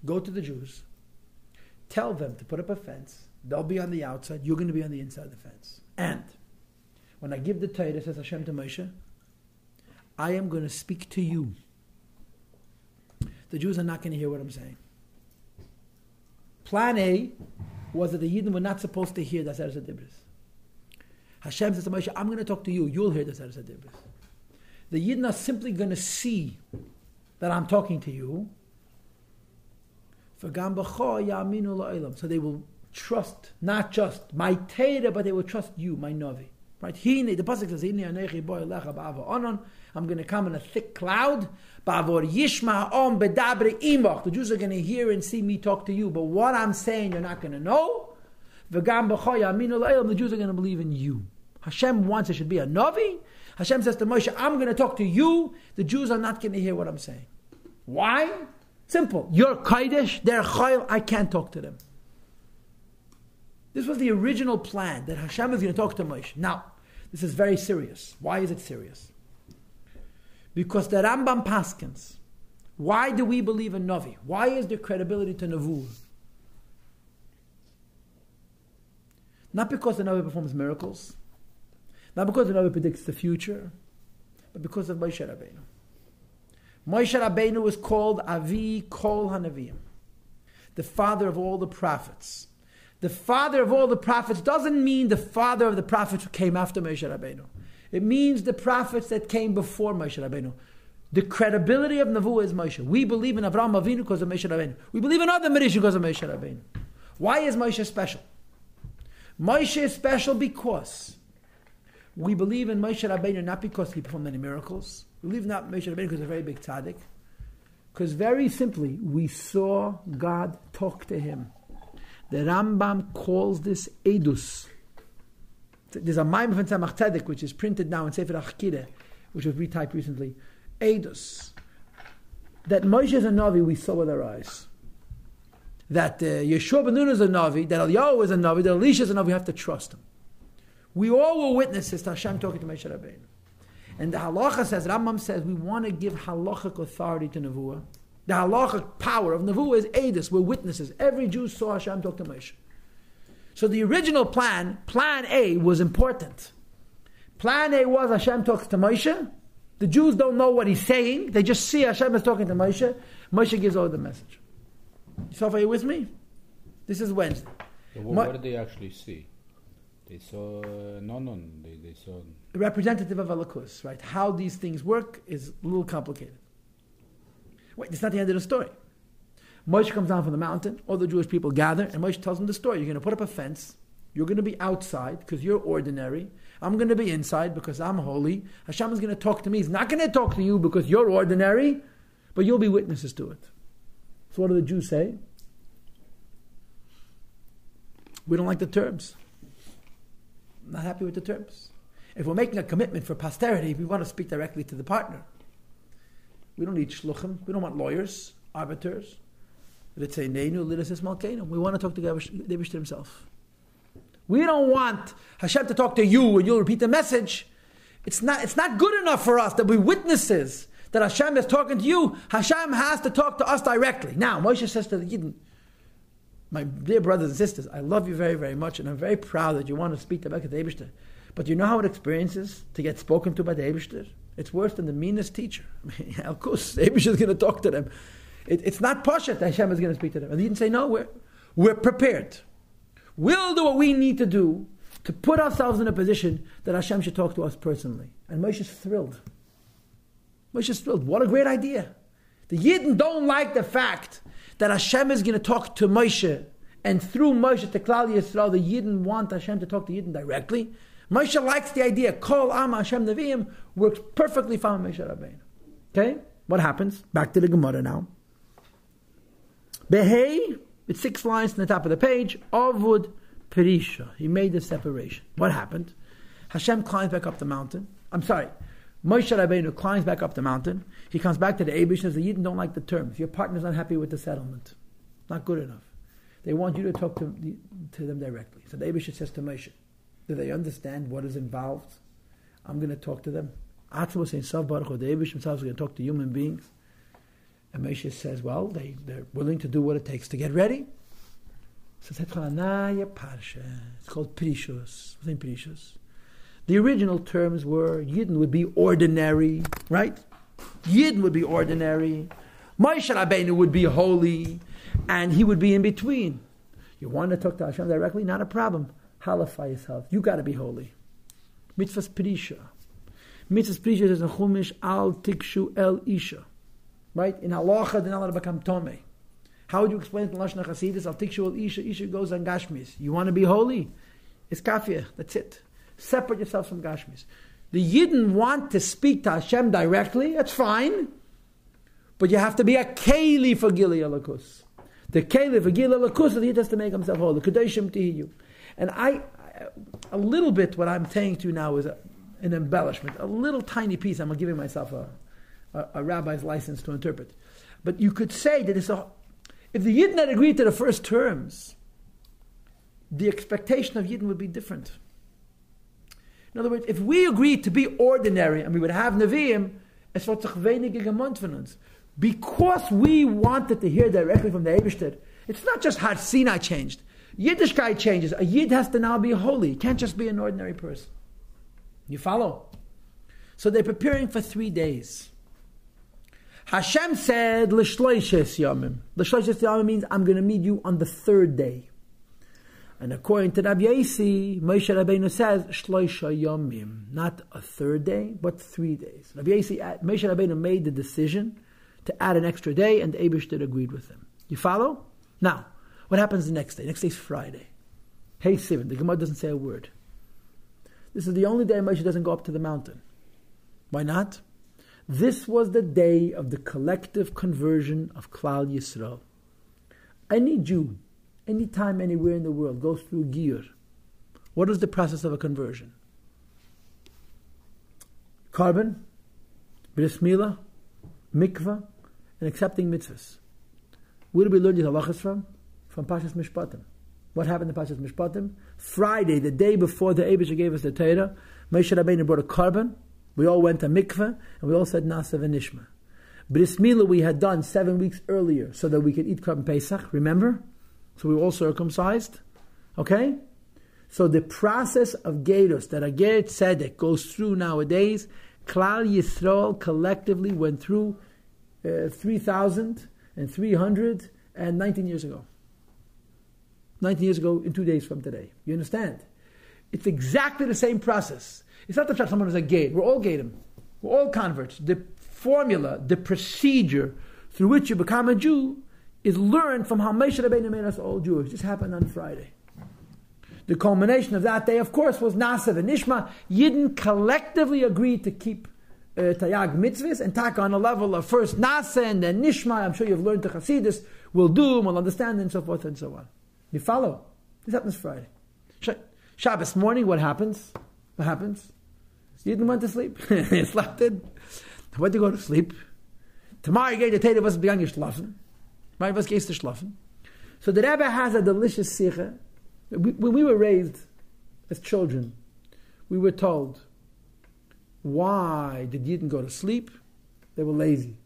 Go to the Jews, tell them to put up a fence. They'll be on the outside, you're going to be on the inside of the fence. And when I give the Torah, says Hashem to Moshe, I am going to speak to you. The Jews are not going to hear what I'm saying. Plan A was that the Yidden were not supposed to hear the Aseret Dibris. Hashem says to Moshe, I'm going to talk to you. You'll hear the Aseret Dibris. The Yidden are simply going to see that I'm talking to you. So they will trust, not just my Torah, but they will trust you, my Navi. Right? Hine, the Pasuk says, I'm going to come in a thick cloud. Imach. The Jews are going to hear and see me talk to you, but what I'm saying you're not going to know. The Jews are going to believe in you. Hashem wants it should be a Navi. Hashem says to Moshe, I'm going to talk to you. The Jews are not going to hear what I'm saying. Why? Simple. You're Kaidish, they're Chayil, I can't talk to them. This was the original plan that Hashem is going to talk to Moshe. Now, this is very serious. Why is it serious? Because the Rambam Paskins. Why do we believe in Navi? Why is there credibility to Navur? Not because the Navi performs miracles, not because the Navi predicts the future, but because of Moshe Rabbeinu. Moshe Rabbeinu was called Avi Kol Hanavim, the father of all the prophets. The father of all the prophets doesn't mean the father of the prophets who came after Moshe Rabbeinu. It means the prophets that came before Moshe Rabbeinu. The credibility of Navu is Moshe. We believe in Avraham Avinu because of Moshe Rabbeinu. We believe in other Marish because of Moshe Rabbeinu. Why is Moshe special? Moshe is special because we believe in Moshe Rabbeinu not because he performed any miracles. We believe not Moshe Rabbeinu because he's a very big tzaddik. Because very simply, we saw God talk to him. The Rambam calls this Edus. There's a Maim from Tzemach Tzedek, which is printed now in Sefer HaChakira, which was retyped recently. Edus. that Moshe is a Navi, we saw with our eyes. That uh, Yeshua ben Nun is a Navi, that Eliyahu is a Navi, that Elisha is a Navi, we have to trust him. We all were witnesses to Hashem talking to Moshe Rabbeinu. And the halacha says, Rambam says, we want to give halachic authority to Nevuah. The halachic power of Nevuah is Adis, we're witnesses. Every Jew saw Hashem talk to Moshe. So the original plan, plan A, was important. Plan A was Hashem talks to Moshe. The Jews don't know what he's saying. They just see Hashem is talking to Moshe. Moshe gives over the message. So are you with me? This is Wednesday. So what, My- what did they actually see? They saw uh, no, no. They, they saw The representative of Alakus, right? How these things work is a little complicated. Wait, it's not the end of the story. Moshe comes down from the mountain, all the Jewish people gather, and Moshe tells them the story. You're going to put up a fence. You're going to be outside because you're ordinary. I'm going to be inside because I'm holy. Hashem is going to talk to me. He's not going to talk to you because you're ordinary, but you'll be witnesses to it. So what do the Jews say? We don't like the terms. Not happy with the terms. If we're making a commitment for posterity, we want to speak directly to the partner. We don't need shluchim. We don't want lawyers, arbiters. We want to talk to David himself. We don't want Hashem to talk to you and you'll repeat the message. It's not, it's not good enough for us that we witnesses that Hashem is talking to you. Hashem has to talk to us directly. Now, Moshe says to the Yidden, my dear brothers and sisters, I love you very, very much, and I'm very proud that you want to speak to Eibishter. But you know how it experiences to get spoken to by the Eibishter? It's worse than the meanest teacher. I <laughs> mean, of course, the Eibishter is going to talk to them. It, it's not Pasha that Hashem is going to speak to them. And he didn't say, no, we're, we're prepared. We'll do what we need to do to put ourselves in a position that Hashem should talk to us personally. And Moshe's thrilled. Moshe's thrilled. What a great idea. The Yidden don't like the fact that Hashem is going to talk to Moshe, and through Moshe to Klal Yisrael, the Yidden want Hashem to talk to Yidden directly. Moshe likes the idea. Kol Am Hashem Nevi'im works perfectly fine with Moshe Rabbeinu. Okay? What happens? Back to the Gemara now. Behei, it's six lines on the top of the page. Avud Perisha. He made the separation. What happened? Hashem climbs back up the mountain. I'm sorry. Moshe Rabbeinu climbs back up the mountain. He comes back to the Abish and says, the Yidden don't like the terms. Your partner's not happy with the settlement. Not good enough. They want you to talk to, to them directly. So the Abish says to Moshe, do they understand what is involved? I'm going to talk to them. Atzma saying, Sav Baruch the Abish himself is going to talk to human beings. And Moshe says, well, they, they're willing to do what it takes to get ready. So it's called Prishus. What's in? The original terms were Yidden would be ordinary, right? Yidden would be ordinary. Moshe Rabbeinu would be holy, and he would be in between. You want to talk to Hashem directly? Not a problem. Halify yourself. You got to be holy. Mitzvahs Prisha. Mitzvahs Prisha is a Chumash al Tikshu el Isha. Right? In halacha, then Allah become Tomei. How would you explain it in Lashon Hasidus? Al Tikshu el Isha. Isha goes on Gashmis. You want to be holy? It's kafir. That's it. Separate yourself from Gashmis. The Yidden want to speak to Hashem directly. That's fine. But you have to be a Keli for Gili Alakus. The Keli for Gili Alakus, the Yid has to make himself holy. Kadeshim Tihiyu. And I, a little bit what I'm saying to you now is a, an embellishment, a little tiny piece. I'm giving myself a, a, a, rabbi's license to interpret. But you could say that it's a, if the Yidden had agreed to the first terms, the expectation of Yidden would be different. In other words, if we agreed to be ordinary and we would have Nevi'im, es wird sich. Because we wanted to hear directly from the Eibishter, it's not just Har Sinai changed. Yiddishkeit changes. A Yid has to now be holy. He can't just be an ordinary person. You follow? So they're preparing for three days. Hashem said, L'shloishes yamim. L'shloishes yamim means, I'm going to meet you on the third day. And according to Rabbi Yossi, Moshe Rabbeinu says, Shloisha yamim. Not a third day, but three days. Rabbi Yossi, uh, Moshe Rabbeinu made the decision to add an extra day, and the Eibishter agreed with him. You follow? Now, what happens the next day? Next day is Friday. Hei, Sivan, the Gemara doesn't say a word. This is the only day Moshe doesn't go up to the mountain. Why not? This was the day of the collective conversion of Klal Yisrael. Any Jew, anytime, anywhere in the world, goes through Giyur. What is the process of a conversion? Carbon, bris milah, mikvah, and accepting mitzvahs. Where did we learn these halachas from? From Pashas Mishpatim. What happened in Pashas Mishpatim? Friday, the day before the Abisha gave us the Torah, Moshe Rabbeinu brought a carbon. We all went to mikveh, and we all said Nasa v'nishma. Bris Milah we had done seven weeks earlier so that we could eat Korban Pesach, remember? So we were all circumcised. Okay? So the process of Gerus that Ager Tzedek goes through nowadays, Klal Yisrael collectively went through uh, 3,319 years ago. 19 years ago in two days from today. You understand? It's exactly the same process. It's not the that someone is a gate. We're all gatim. We're all converts. The formula, the procedure through which you become a Jew is learned from how Moshe Rabbeinu made us all Jewish. This happened on Friday. The culmination of that day, of course, was Nasav and Nishma. Yidden collectively agreed to keep uh, Taryag mitzvahs and talk on a level of first Nasa and then Nishma. I'm sure you've learned the Hasidus. We'll do, we'll understand, and so forth and so on. You follow? This happens Friday. Shabbos morning, what happens? What happens? Yidden went to sleep. <laughs> he slept in. Went to go to sleep. Tomorrow, you get the was began geschlafen. Right? Was gehst du schlafen? So the Rebbe has a delicious sikha. When we were raised as children, we were told, why did Yidden go to sleep? They were lazy.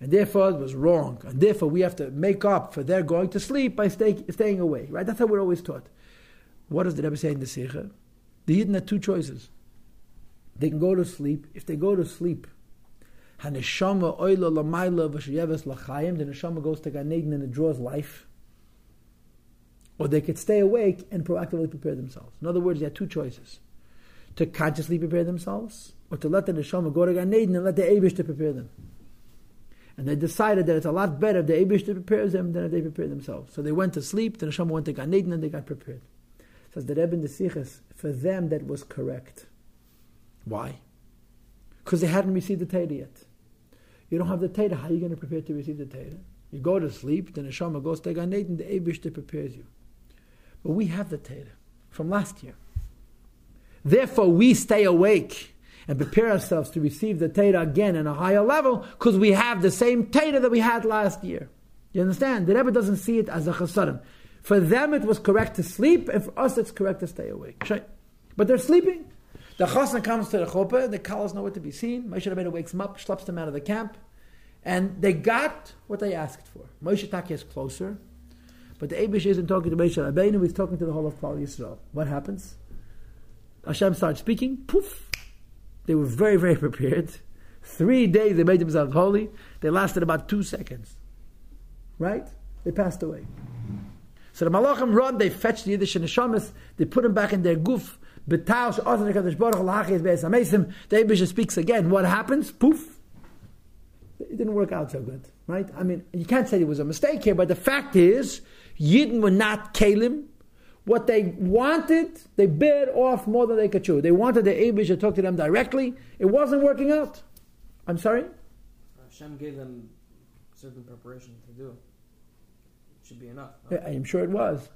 And therefore it was wrong. And therefore we have to make up for their going to sleep by stay, staying away. Right? That's how we're always taught. What does the Rebbe say in the Sikha? The Yidden had two choices. They can go to sleep. If they go to sleep, Haneshama oila lamaila v'shayeves lachayim, the neshama goes to Gan Eden and it draws life. Or they could stay awake and proactively prepare themselves. In other words, they had two choices. To consciously prepare themselves, or to let the neshama go to Gan Eden and let the Abish to prepare them. And they decided that it's a lot better if the Abish prepares them than if they prepare themselves. So they went to sleep, the neshama went to Gan Eden and they got prepared. Says the Rebbe in the Sikhs, for them that was correct. Why? Because they hadn't received the Torah yet. You don't have the Torah, how are you going to prepare to receive the Torah? You go to sleep, the neshama goes to Gan Eden, the Eibishter prepares you. But we have the Torah from last year. Therefore, we stay awake and prepare ourselves to receive the Torah again in a higher level because we have the same Torah that we had last year. You understand? The Rebbe doesn't see it as a chasadim. For them, it was correct to sleep, and for us, it's correct to stay awake. But they're sleeping. The chassan comes to the chuppah, the kalas nowhere to be seen. Moshe Rabbeinu wakes them up, schleps them out of the camp, and they got what they asked for. Moshe Taki is closer, but the Abish isn't talking to Moshe Rabbeinu, he's talking to the whole of Klal Yisrael. What happens? Hashem starts speaking, poof! They were very, very <laughs> prepared. Three days they made themselves holy. They lasted about two seconds. Right? They passed away. So the Malachim run, they fetch the Yiddish Neshamas, they put them back in their goof. The Abisha speaks again. What happens? Poof. It didn't work out so good, right? I mean, you can't say it was a mistake here, but the fact is, Yidden were not Kalim. What they wanted, they bid off more than they could chew. They wanted the Abish to talk to them directly. It wasn't working out. I'm sorry? Hashem gave them certain preparation to do. Should be enough. No? I am sure it was.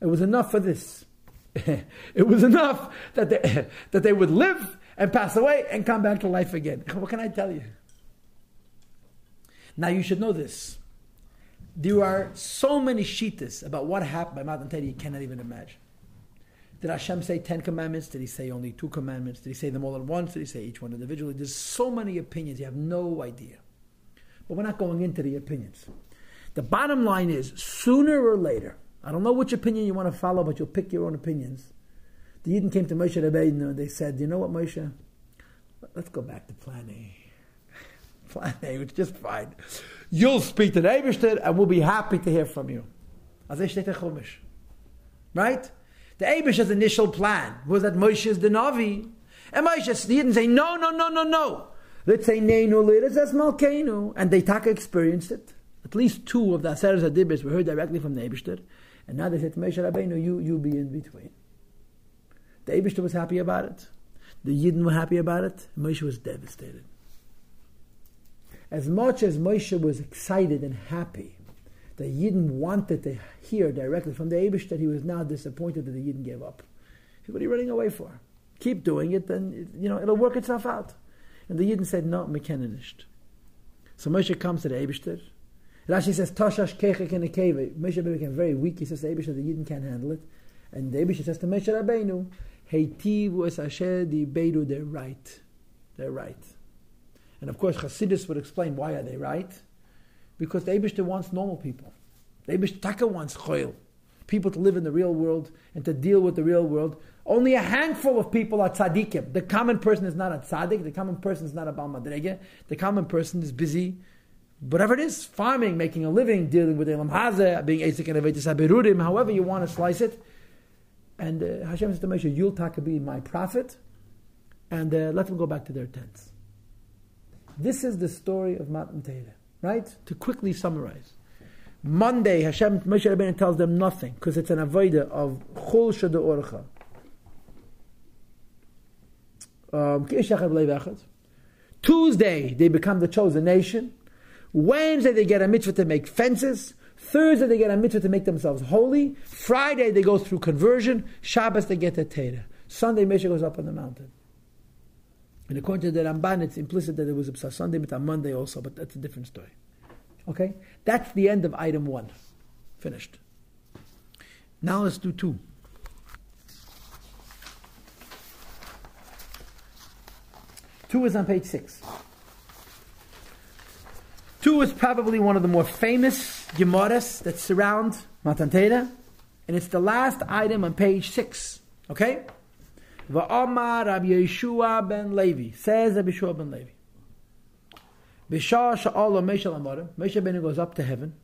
It was enough for this. <laughs> it was enough that they, <laughs> that they would live and pass away and come back to life again. <laughs> What can I tell you? Now you should know this. There are so many shitas about what happened by Matan Torah you cannot even imagine. Did Hashem say ten commandments? Did he say only two commandments? Did he say them all at once? Did he say each one individually? There's so many opinions, you have no idea. But we're not going into the opinions. The bottom line is, sooner or later, I don't know which opinion you want to follow, but you'll pick your own opinions. The Yidden came to Moshe Rabbeinu and they said, you know what, Moshe? Let's go back to plan A. <laughs> plan A, just fine. You'll speak to the Eibishter and we'll be happy to hear from you. Right? The Eibishter's initial plan was that Moshe is the Navi. And Moshe, the Yidden say, no, no, no, no, no. Let's say Neinu Liris as Malkeinu. And they taka experienced it. At least two of the Aseres Adibis were heard directly from the Eibishter. And now they said to Moshe Rabbeinu, you, you be in between. The Eibishter was happy about it. The Yidden were happy about it. Moshe was devastated. As much as Moshe was excited and happy, the Yidden wanted to hear directly from the Eibishter, he was now disappointed that the Yidden gave up. What are you running away for? Keep doing it, then you know it'll work itself out. And the Yidden said, "No, mekanished." So Moshe comes to the Eibishter. Rashi says, Toshash kechek in a cave. Moshe Rabbeinu became very weak. He says to Eibishter, the Yidden can't handle it. And the Eibishter says to Moshe Rabbeinu, Heitiv was Asher di Beiru, they're right. They're right. And of course, Hasidus would explain why are they right? Because the Eibishter wants normal people. The Eibishter Taka wants choil. People to live in the real world and to deal with the real world. Only a handful of people are tzaddikim. The common person is not a tzaddik. The common person is not a bal madrege. The common person is busy, whatever it is, farming, making a living, dealing with elam hazeh, being esek and avetis haberudim, however you want to slice it. And uh, Hashem says to Moshe, "You'll be my prophet, and uh, let them go back to their tents." This is the story of Matan Torah, right? To quickly summarize. Monday, Hashem Moshe Rabbeinu tells them nothing because it's an avodah of chul Shadu orcha. Um, Tuesday, they become the chosen nation. Wednesday, they get a mitzvah to make fences. Thursday, they get a mitzvah to make themselves holy. Friday, they go through conversion. Shabbos, they get the Torah. Sunday, Moshe goes up on the mountain. And according to the Ramban, it's implicit that it was a Sunday, but on Monday also, but that's a different story. Okay? That's the end of item one. Finished. Now let's do two. Two is on page six. Two is probably one of the more famous Gemaras that surround Matan Torah, and it's the last item on page six. Okay? Va'amar Rabbi Yeshua ben Levi says Rabbi Yeshua ben Levi. Bishar sha'ala Moshe l'amarim. Moshe Rabbeinu goes up to heaven.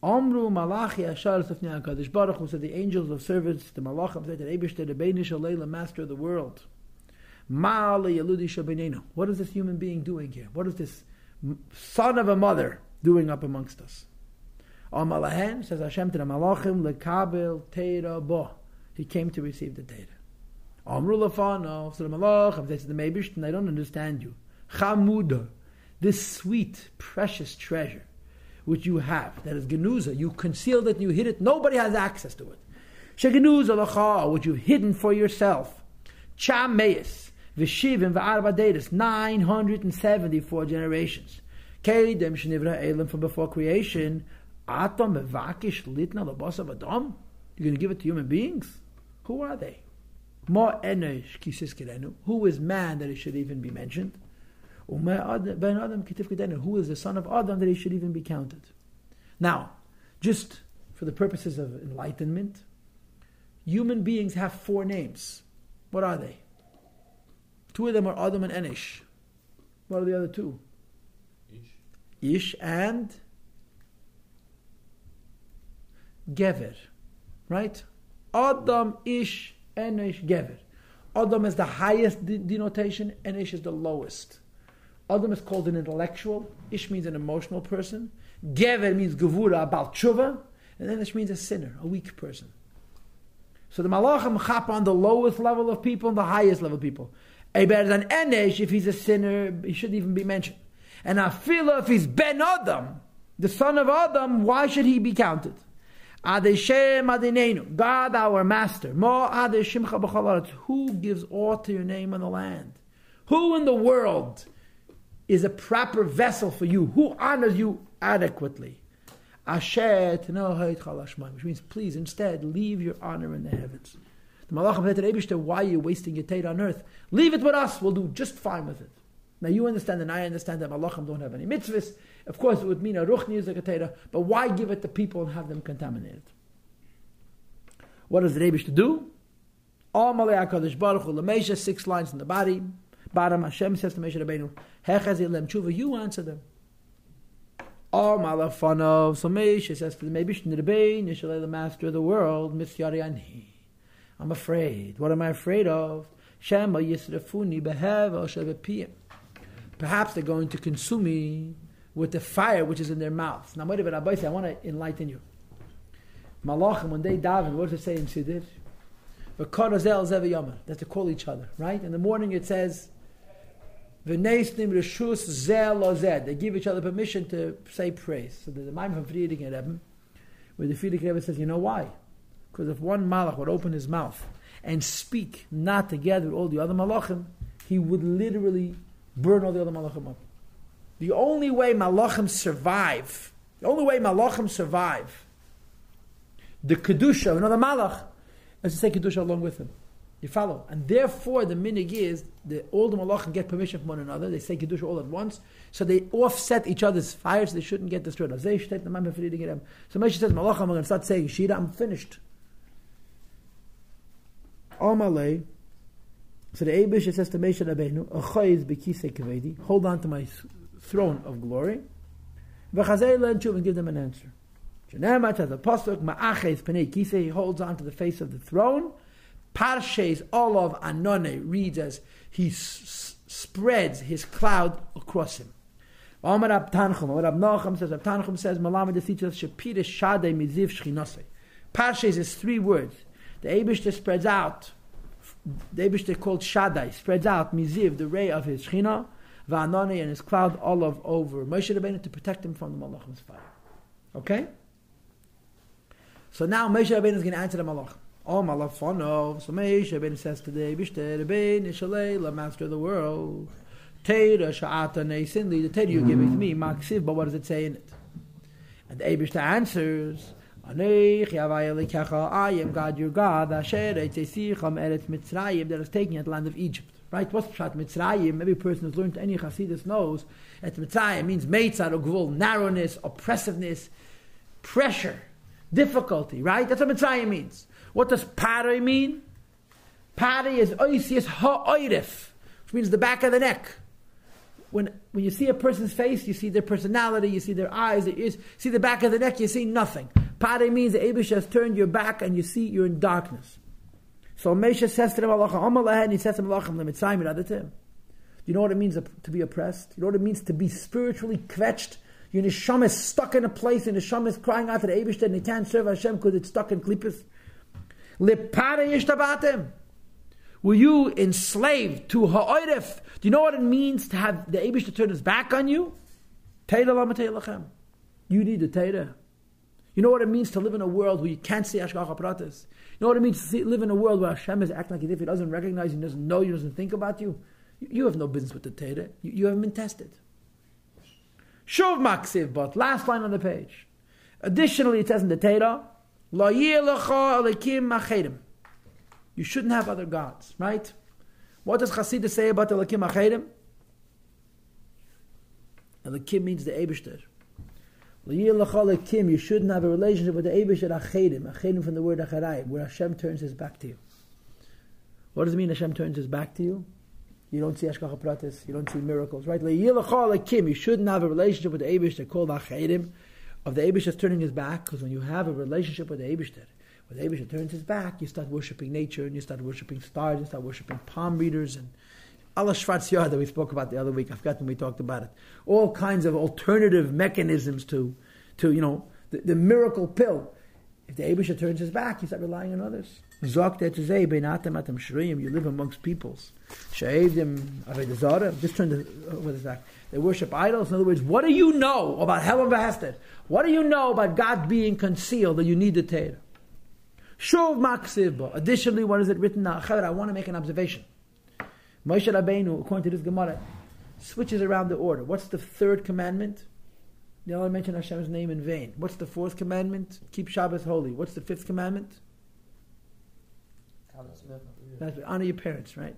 Amru malachi ashar sefnei HaKadosh Baruch Hu said the angels of service, the malachim said that Eibishter the Beinu Shalei master of the world. Ma'ale yaludi shabenenu. What is this human being doing here? What is this son of a mother doing up amongst us? Amalahen says Hashem to the malachim lekabel teira bo. He came to receive the Torah. Amru lafano. So the malachim says to the Meibishter, I don't understand you. Chamuda this sweet, precious treasure which you have, that is genuza, you concealed it and you hid it, nobody has access to it. Shegenuza lacha, which you've hidden for yourself. Chameis, v'shivim v'arba 974 generations. Kedem shenivra elim from before creation, atom mevakish litna labas adam? You're going to give it to human beings? Who are they? More enosh kisis Who is man that it should even be mentioned? Ben Adam Who is the son of Adam that he should even be counted? Now, just for the purposes of enlightenment, human beings have four names. What are they? Two of them are Adam and Enish. What are the other two? Ish. Ish and Gever. Right? Adam, Ish, Enish, Gever. Adam is the highest denotation, Enish is the lowest. Adam is called an intellectual. Ish means an emotional person. Gever means gevura, about tshuva. And then Ish means a sinner, a weak person. So the malachim chap on the lowest level of people and the highest level of people. A better than Enesh, if he's a sinner, he shouldn't even be mentioned. And Afila, if he's Ben Adam, the son of Adam, why should he be counted? Adeshem Adinenu, God our master. Mo Adeshimcha. Who gives aught to your name on the land? Who in the world is a proper vessel for you, who honors you adequately. Which means, please, instead, leave your honor in the heavens. The Malachim said to Eibishter, why are you wasting your tate on earth? Leave it with us, we'll do just fine with it. Now you understand and I understand that Malachim don't have any mitzvahs. Of course, it would mean a ruchni is a ketera, but why give it to people and have them contaminated? What does the Rebbe do? All Malay HaKadosh Baruch Hu, six lines in the body. Bottom, Hashem says to Moshe Rabbeinu, Hechazilem tshuva, you answer them. Or malafanov, so Moshe says to the Mebish Nirbein, Yishalei, the master of the world, Mitzyaryani. I'm afraid. What am I afraid of? Perhaps they're going to consume me with the fire which is in their mouth. Now, wait a minute, I want to enlighten you. Malachim, when they daven, what does it say in Siddur? That's to call each other, right? In the morning it says, they give each other permission to say praise. So the mind from Frierdiker Rebbe, where the Frierdiker Rebbe says, you know why? Because if one malach would open his mouth and speak not together with all the other malachim, he would literally burn all the other malachim up. The only way Malachim survive, the only way Malachim survive, the Kedusha, another Malach, is to say Kedusha along with him. You follow? And therefore, the minig is that all the Malachim get permission from one another. They say Kedusha all at once. So they offset each other's fires. They shouldn't get destroyed. So Moshe says, Malachim, I'm going to start saying Shira, I'm finished. Amalei. So the Abish says to Moshe Rabbeinu, "Achayiz bekisei kavedi." Hold on to my throne of glory. V'chazei le'enshuv and give them an answer. Shenemat has a pasuk, "Ma'aches penei kisei." He holds on to the face of the throne. Parshes Olav Anone reads as he s- spreads his cloud across him. Amar Rab Tanchum, Rab Nachum says, Rab Tanchum says, Malamed the teaches Shapira Miziv Shchinose. Parshes is three words. The Eibishter spreads out. The Eibishter called Shaddai spreads out Miziv, the ray of his Shechina, Va'anone and his cloud all of over Moshe Rabbeinu to protect him from the Malachim's fire. Okay? So now Moshe Rabbeinu is going to answer the Malach. Oh, Malafonov. So Moshe Rabbeinu says to the Eibishter, Rabbeinu Shalei, the master of the world. Teira Sha'ata Neisinli, the Teira you're giving to me, Maksiv, but what does it say in it? And the Eibishter answers, Anech Yavai Elikecha, I am God your God, Asher Eitzesicham Eretz Mitzrayim, that is taking at the land of Egypt. Right? What's Pshat Mitzrayim? Every person who's learned any Hasidus knows that Mitzrayim means Meitzar or Gvul, narrowness, oppressiveness, pressure, difficulty, right? That's what Mitzrayim means. What does Pari mean? Pari is Oisius Ha'oirif, which means the back of the neck. When, when you see a person's face, you see their personality, you see their eyes, their ears, see the back of the neck, you see nothing. Pare means the Abish has turned your back and you see you're in darkness. So Mesha says to them, Allah, Amallah, and he says to them, Allah, Radatim. You know what it means to be oppressed? Do you know what it means to be spiritually kvetched? Your neshama is stuck in a place, and neshama is crying out to the Abish and he can't serve Hashem because it's stuck in klippas. Lepare yishtabatim. Were you enslaved to ha'oref? Do you know what it means to have the Abish to turn his back on you? Teira lachem. You need the Teira. You know what it means to live in a world where you can't see Ashgacha Pratis? You know what it means to see, live in a world where Hashem is acting like if He doesn't recognize you, doesn't know you, doesn't think about you? You, you have no business with the Teira. You, you haven't been tested. Shuv maksiv, but last line on the page. Additionally, it says in the machedim. You shouldn't have other gods, right? What does Chassidus say about the Elakim Achedim? Elakim means the Eibishter. You shouldn't have a relationship with the Eibishter Achedim. Achedim from the word Acharayim, where Hashem turns his back to you. What does it mean Hashem turns his back to you? You don't see Ashkacha Pratis, you don't see miracles, right? Kim, you shouldn't have a relationship with the Eibishter called Achedim, of the Eibishter turning his back, because when you have a relationship with the Eibishter, when the Abisha turns his back, you start worshipping nature, and you start worshipping stars, and you start worshipping palm readers, and Allah Shvatziyah that we spoke about the other week. I forgot when we talked about it. All kinds of alternative mechanisms to, to you know, the, the miracle pill. If the Abisha turns his back, he's not relying on others. You live amongst peoples. Just turn the, uh, that? They worship idols. In other words, what do you know about Helen Behested? What do you know about God being concealed that you need the Torah? Additionally, what is it written now? I want to make an observation. Moshe Rabbeinu, according to this Gemara, switches around the order. What's the third commandment? They only mention Hashem's name in vain. What's the fourth commandment? Keep Shabbos holy. What's the fifth commandment? That's honor your parents, right?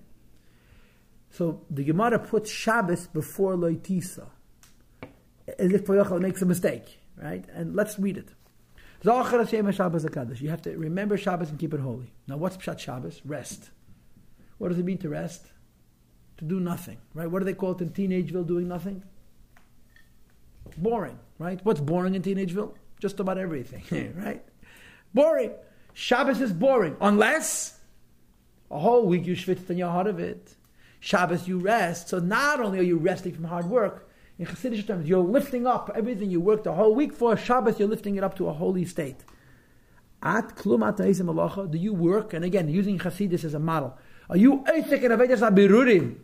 So the Gemara puts Shabbos before Loitisa, as if Yochel makes a mistake, right? And let's read it. You have to remember Shabbos and keep it holy. Now, what's Pshat Shabbos? Rest. What does it mean to rest? To do nothing, right? What do they call it in Teenageville, doing nothing? Boring, right? What's boring in Teenageville? Just about everything, <laughs> hmm. right? Boring. Shabbos is boring, unless a whole week you schwitzt in your heart of it. Shabbos you rest. So not only are you resting from hard work, in Hasidic terms, you're lifting up everything you worked the whole week for. Shabbos, you're lifting it up to a holy state. At klum do you work? And again, using Hasidus as a model. Are you eisik and avedas abirurim?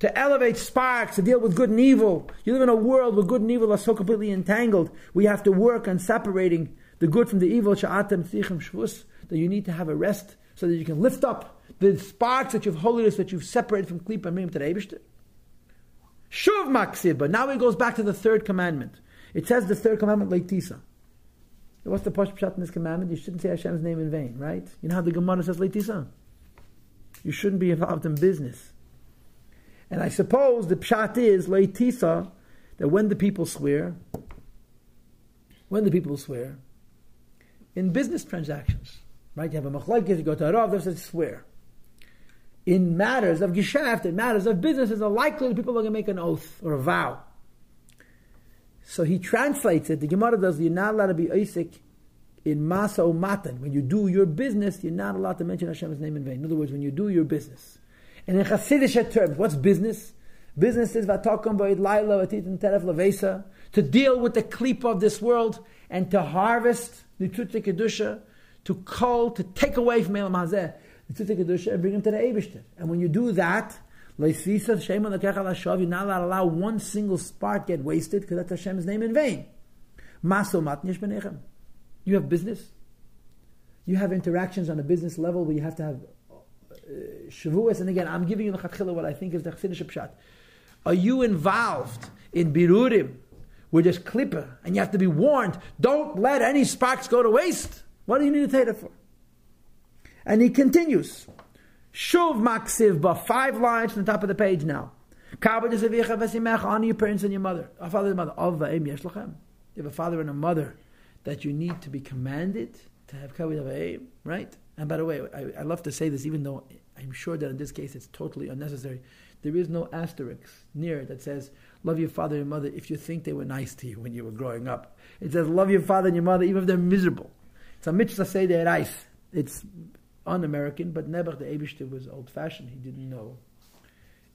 To elevate sparks, to deal with good and evil. You live in a world where good and evil are so completely entangled. We have to work on separating the good from the evil. That you need to have a rest so that you can lift up the sparks that you've holiness that you've separated from klipa and to the Eibishter. Shuv. But now it goes back to the third commandment. It says the third commandment, leitisa. What's the posh pshat in this commandment? You shouldn't say Hashem's name in vain, right? You know how the Gemara says leitisa? You shouldn't be involved in business. And I suppose the pshat is leitisa that when the people swear, when the people swear, in business transactions, right? You have a machlekes, you go to a rav, they say swear. In matters of geschäft, in matters of business, it's likely people are going to make an oath or a vow. So he translates it. The Gemara does. You're not allowed to be Isaac in masa o matan. When you do your business, you're not allowed to mention Hashem's name in vain. In other words, when you do your business. And in Hasidic terms, what's business? Business is vatakom ba'id laila teref levesa to deal with the klip of this world and to harvest nitute kedusha, to cull, to take away from elam hazeh nitute kedusha and bring him to the Eibishter. And when you do that, leisisa shema lekecha lashav, you're not allowed to allow one single spark get wasted because that's Hashem's name in vain. Maso benechem. You have business. You have interactions on a business level where you have to have shavuos. And again, I'm giving you the what I think is the chassidish pshat. Are you involved in birurim where there's klipper and you have to be warned? Don't let any sparks go to waste. What do you need a tater for? And he continues. Shuv maksiv, but five lines on the top of the page now. Honor your parents and your mother. A father and mother. You have a father and a mother that you need to be commanded to have kavod right? And by the way, I, I love to say this, even though I'm sure that in this case it's totally unnecessary. There is no asterisk near it that says, love your father and mother if you think they were nice to you when you were growing up. It says, love your father and your mother even if they're miserable. It's a mitzvah say they're nice. It's un-American, but Nebuch the Eibishter was old-fashioned. He didn't know.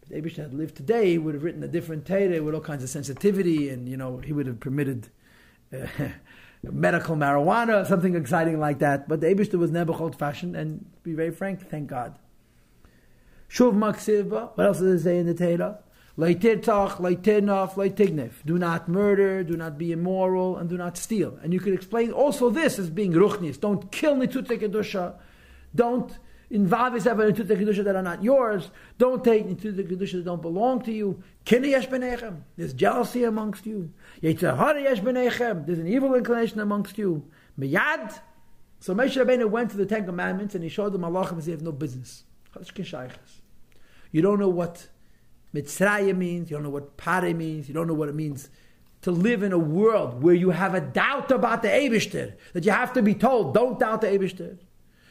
If the had lived today, he would have written a different Torah with all kinds of sensitivity, and you know he would have permitted uh, <laughs> medical marijuana, something exciting like that. But the Eibishter was Nebuch old-fashioned, and to be very frank, thank God. Shuv maksiva. What else does it say in the Torah? Leitirtach, leitirnaf, leitignef. Do not murder, do not be immoral, and do not steal. And you could explain also this as being ruchnis. Don't kill nitute kedusha. Don't involve yourself in nitute kedusha that are not yours. Don't take nitute kedusha that don't belong to you. There's jealousy amongst you. There's an evil inclination amongst you. Miyad. So Moshe Rabbeinu went to the Ten Commandments and he showed them Allah and they have no business. You don't know what Mitzrayim means, you don't know what Pare means, you don't know what it means to live in a world where you have a doubt about the Eibishter, that you have to be told, don't doubt the Eibishter.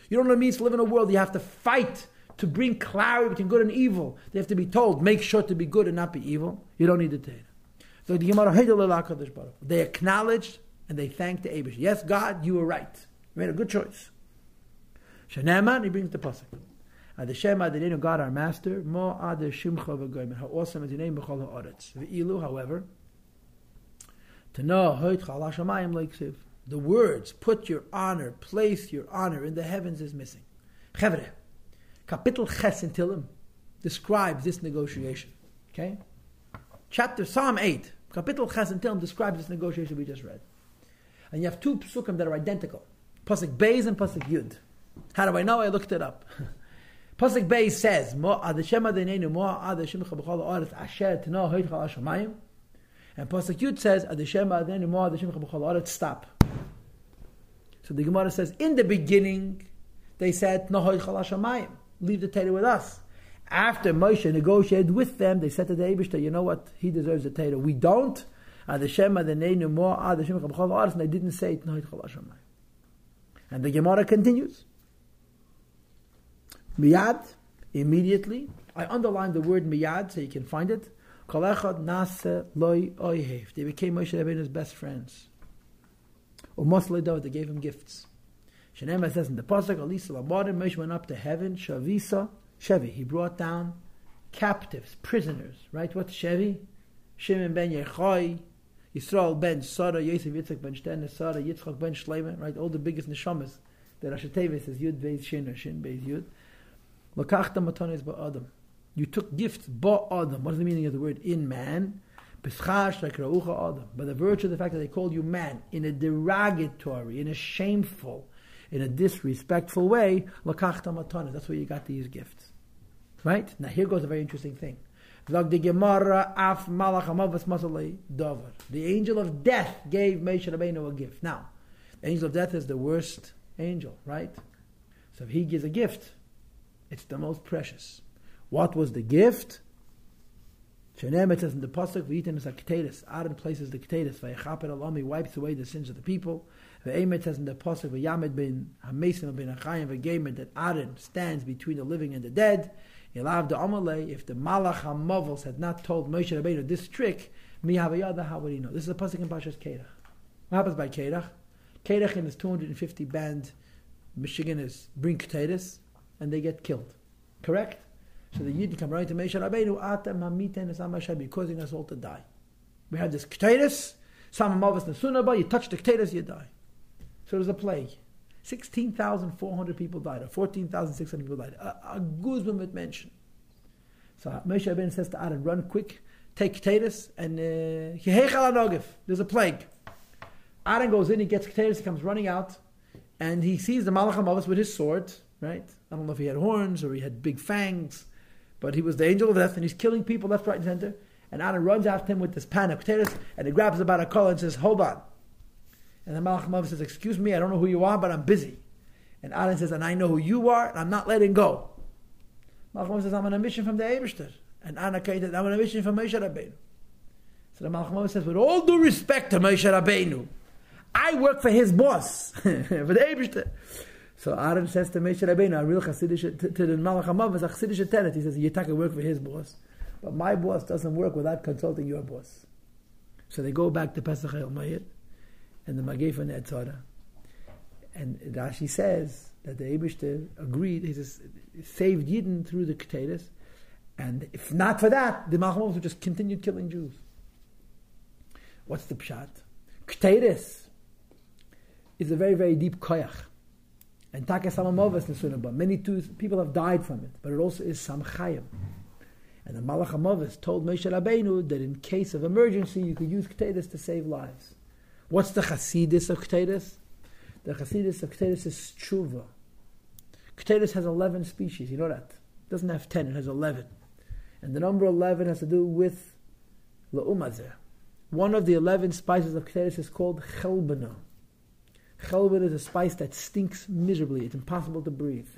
You don't know what it means to live in a world you have to fight to bring clarity between good and evil. They have to be told, make sure to be good and not be evil. You don't need the Torah. The they acknowledged and they thanked the Abish. Yes, God, you were right. You made a good choice. Shaneman, he brings the pasuk. Adeshem Adonenu God our Master, Mo Ade Shimcha. How awesome is your name b'chol ha'aretz. V'ilu, however, to know Hoyt Chal Hashemayim Leiksiv. The words, put your honor, place your honor in the heavens is missing. Chevre, Kapitel Ches in Tilim describes this negotiation. Okay? Chapter Psalm 8, Kapitel Ches in Tilim describes this negotiation we just read. And you have two psukim that are identical. Pasuk Beis and Pasuk Yud. How do I know? I looked it up. <laughs> Pasuk Beis says, and Pasuk Yud says. Stop. So the Gemara says, in the beginning, they said, "No hoyt chal. Leave the Torah with us. After Moshe negotiated with them, they said to the Eibishter, "You know what? He deserves the Torah. We don't." And they didn't say "No hoyt chal hashamayim." And the Gemara continues. Miyad, immediately. I underlined the word miyad so you can find it. They became Moshe Rabbeinu's best friends. David, they gave him gifts. Shenema says in the Pasuk, Alisa Labadim, Moshe went up to heaven, Shavisa, Shevi. He brought down captives, prisoners, right? What's Shevi? Shimon ben Yechai, Yisrael ben Sarah, Yosef Yitzchak ben Shten, Sarah, Yitzchak ben Shleiman, right? All the biggest neshamas. Rosh Hashanah says Yud Beis Shin or Shin Beis Yud. Lakachta matanis ba'adam. You took gifts ba'adam. What is the meaning of the word in man? By the virtue of the fact that they called you man in a derogatory, in a shameful, in a disrespectful way. That's where you got these gifts. Right? Now here goes a very interesting thing. The angel of death gave Moshe Rabbeinu a gift. Now, the angel of death is the worst angel, right? So if he gives a gift, it's the most precious. What was the gift? Shenem, says in the pasuk, "V'yitin is a keteris." Aaron places the keteris. V'yechaper alam, he wipes away the sins of the people. V'emet says in the pasuk, "V'yamed ben hamesim ben achayim v'gemet," that Aaron stands between the living and the dead. Ilav the amalei. If the malach hamavos had not told Moshe Rabbeinu this trick, mi how would he know? This is a pasuk in Pashas Korach. What happens by Korach? Korach in his 250 band Michigan is bring keteris, and they get killed. Correct? So the Yid come right to Moshe Rabbeinu, Atem hamiten es Hashem, causing us all to die. We have this keteris, some of us nesunaba, you touch the keteris, you die. So there's a plague. 16,400 people died, or 14,600 people died. A, a Guzman would mention. So Moshe Rabbeinu says to Aaron, run quick, take keteris, and uh, there's a plague. Aaron goes in, he gets keteris, he comes running out, and he sees the Malach HaMavos with his sword, right? I don't know if he had horns or he had big fangs, but he was the angel of death, and he's killing people left, right, and center. And Aaron runs after him with this pan of keteris, and he grabs about a collar and says, hold on. And the Malach says, excuse me, I don't know who you are, but I'm busy. And Aaron says, and I know who you are, and I'm not letting go. Malach says, I'm on a mission from the Eibishter. And Aaron says, I'm on a mission from Moshe Rabbeinu. So the Malach says, with all due respect to Moshe Rabbeinu, I work for his boss, <laughs> for the Eibishter. So Aaron says to Moshe Rabbeinu, a real Hasidic, to, to the Malach HaMavos, a Hasidic tenet, he says, Yitzhak work for his boss. But my boss doesn't work without consulting your boss. So they go back to Pesach El Mayit, and the Magif and Etzara. And Rashi says that the Eibishter agreed, he says, saved Yidden through the Keteris, and if not for that, the Malach would just continued killing Jews. What's the pshat? Keteris is a very, very deep koyach. And Takas Samamovas Nesunaba. Many two people have died from it, but it also is Samchayim. And the Malach HaMavis told Moshe Rabbeinu that in case of emergency, you could use Keteris to save lives. What's the Chasidis of Keteris? The Chasidis of Keteris is Tshuva. Keteris has 11 species, you know that. It doesn't have 10, it has 11. And the number 11 has to do with La'umazeh. One of the 11 spices of Keteris is called Chelbana. Chelban is a spice that stinks miserably. It's impossible to breathe.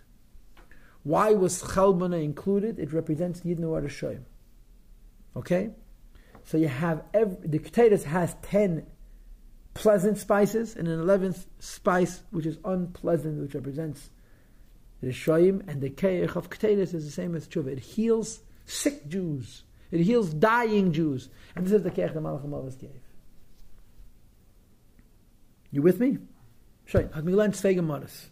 Why was chelbana included? It represents Yidnu Arashoyim. Okay? So you have, every, the Keteris has 10 pleasant spices and an 11th spice which is unpleasant, which represents the Shoyim, and the Keich of Keteris is the same as Tshuva. It heals sick Jews. It heals dying Jews. And this is the Keich the Malach HaMavos gave. You with me? Gelernt zwei Gemaras.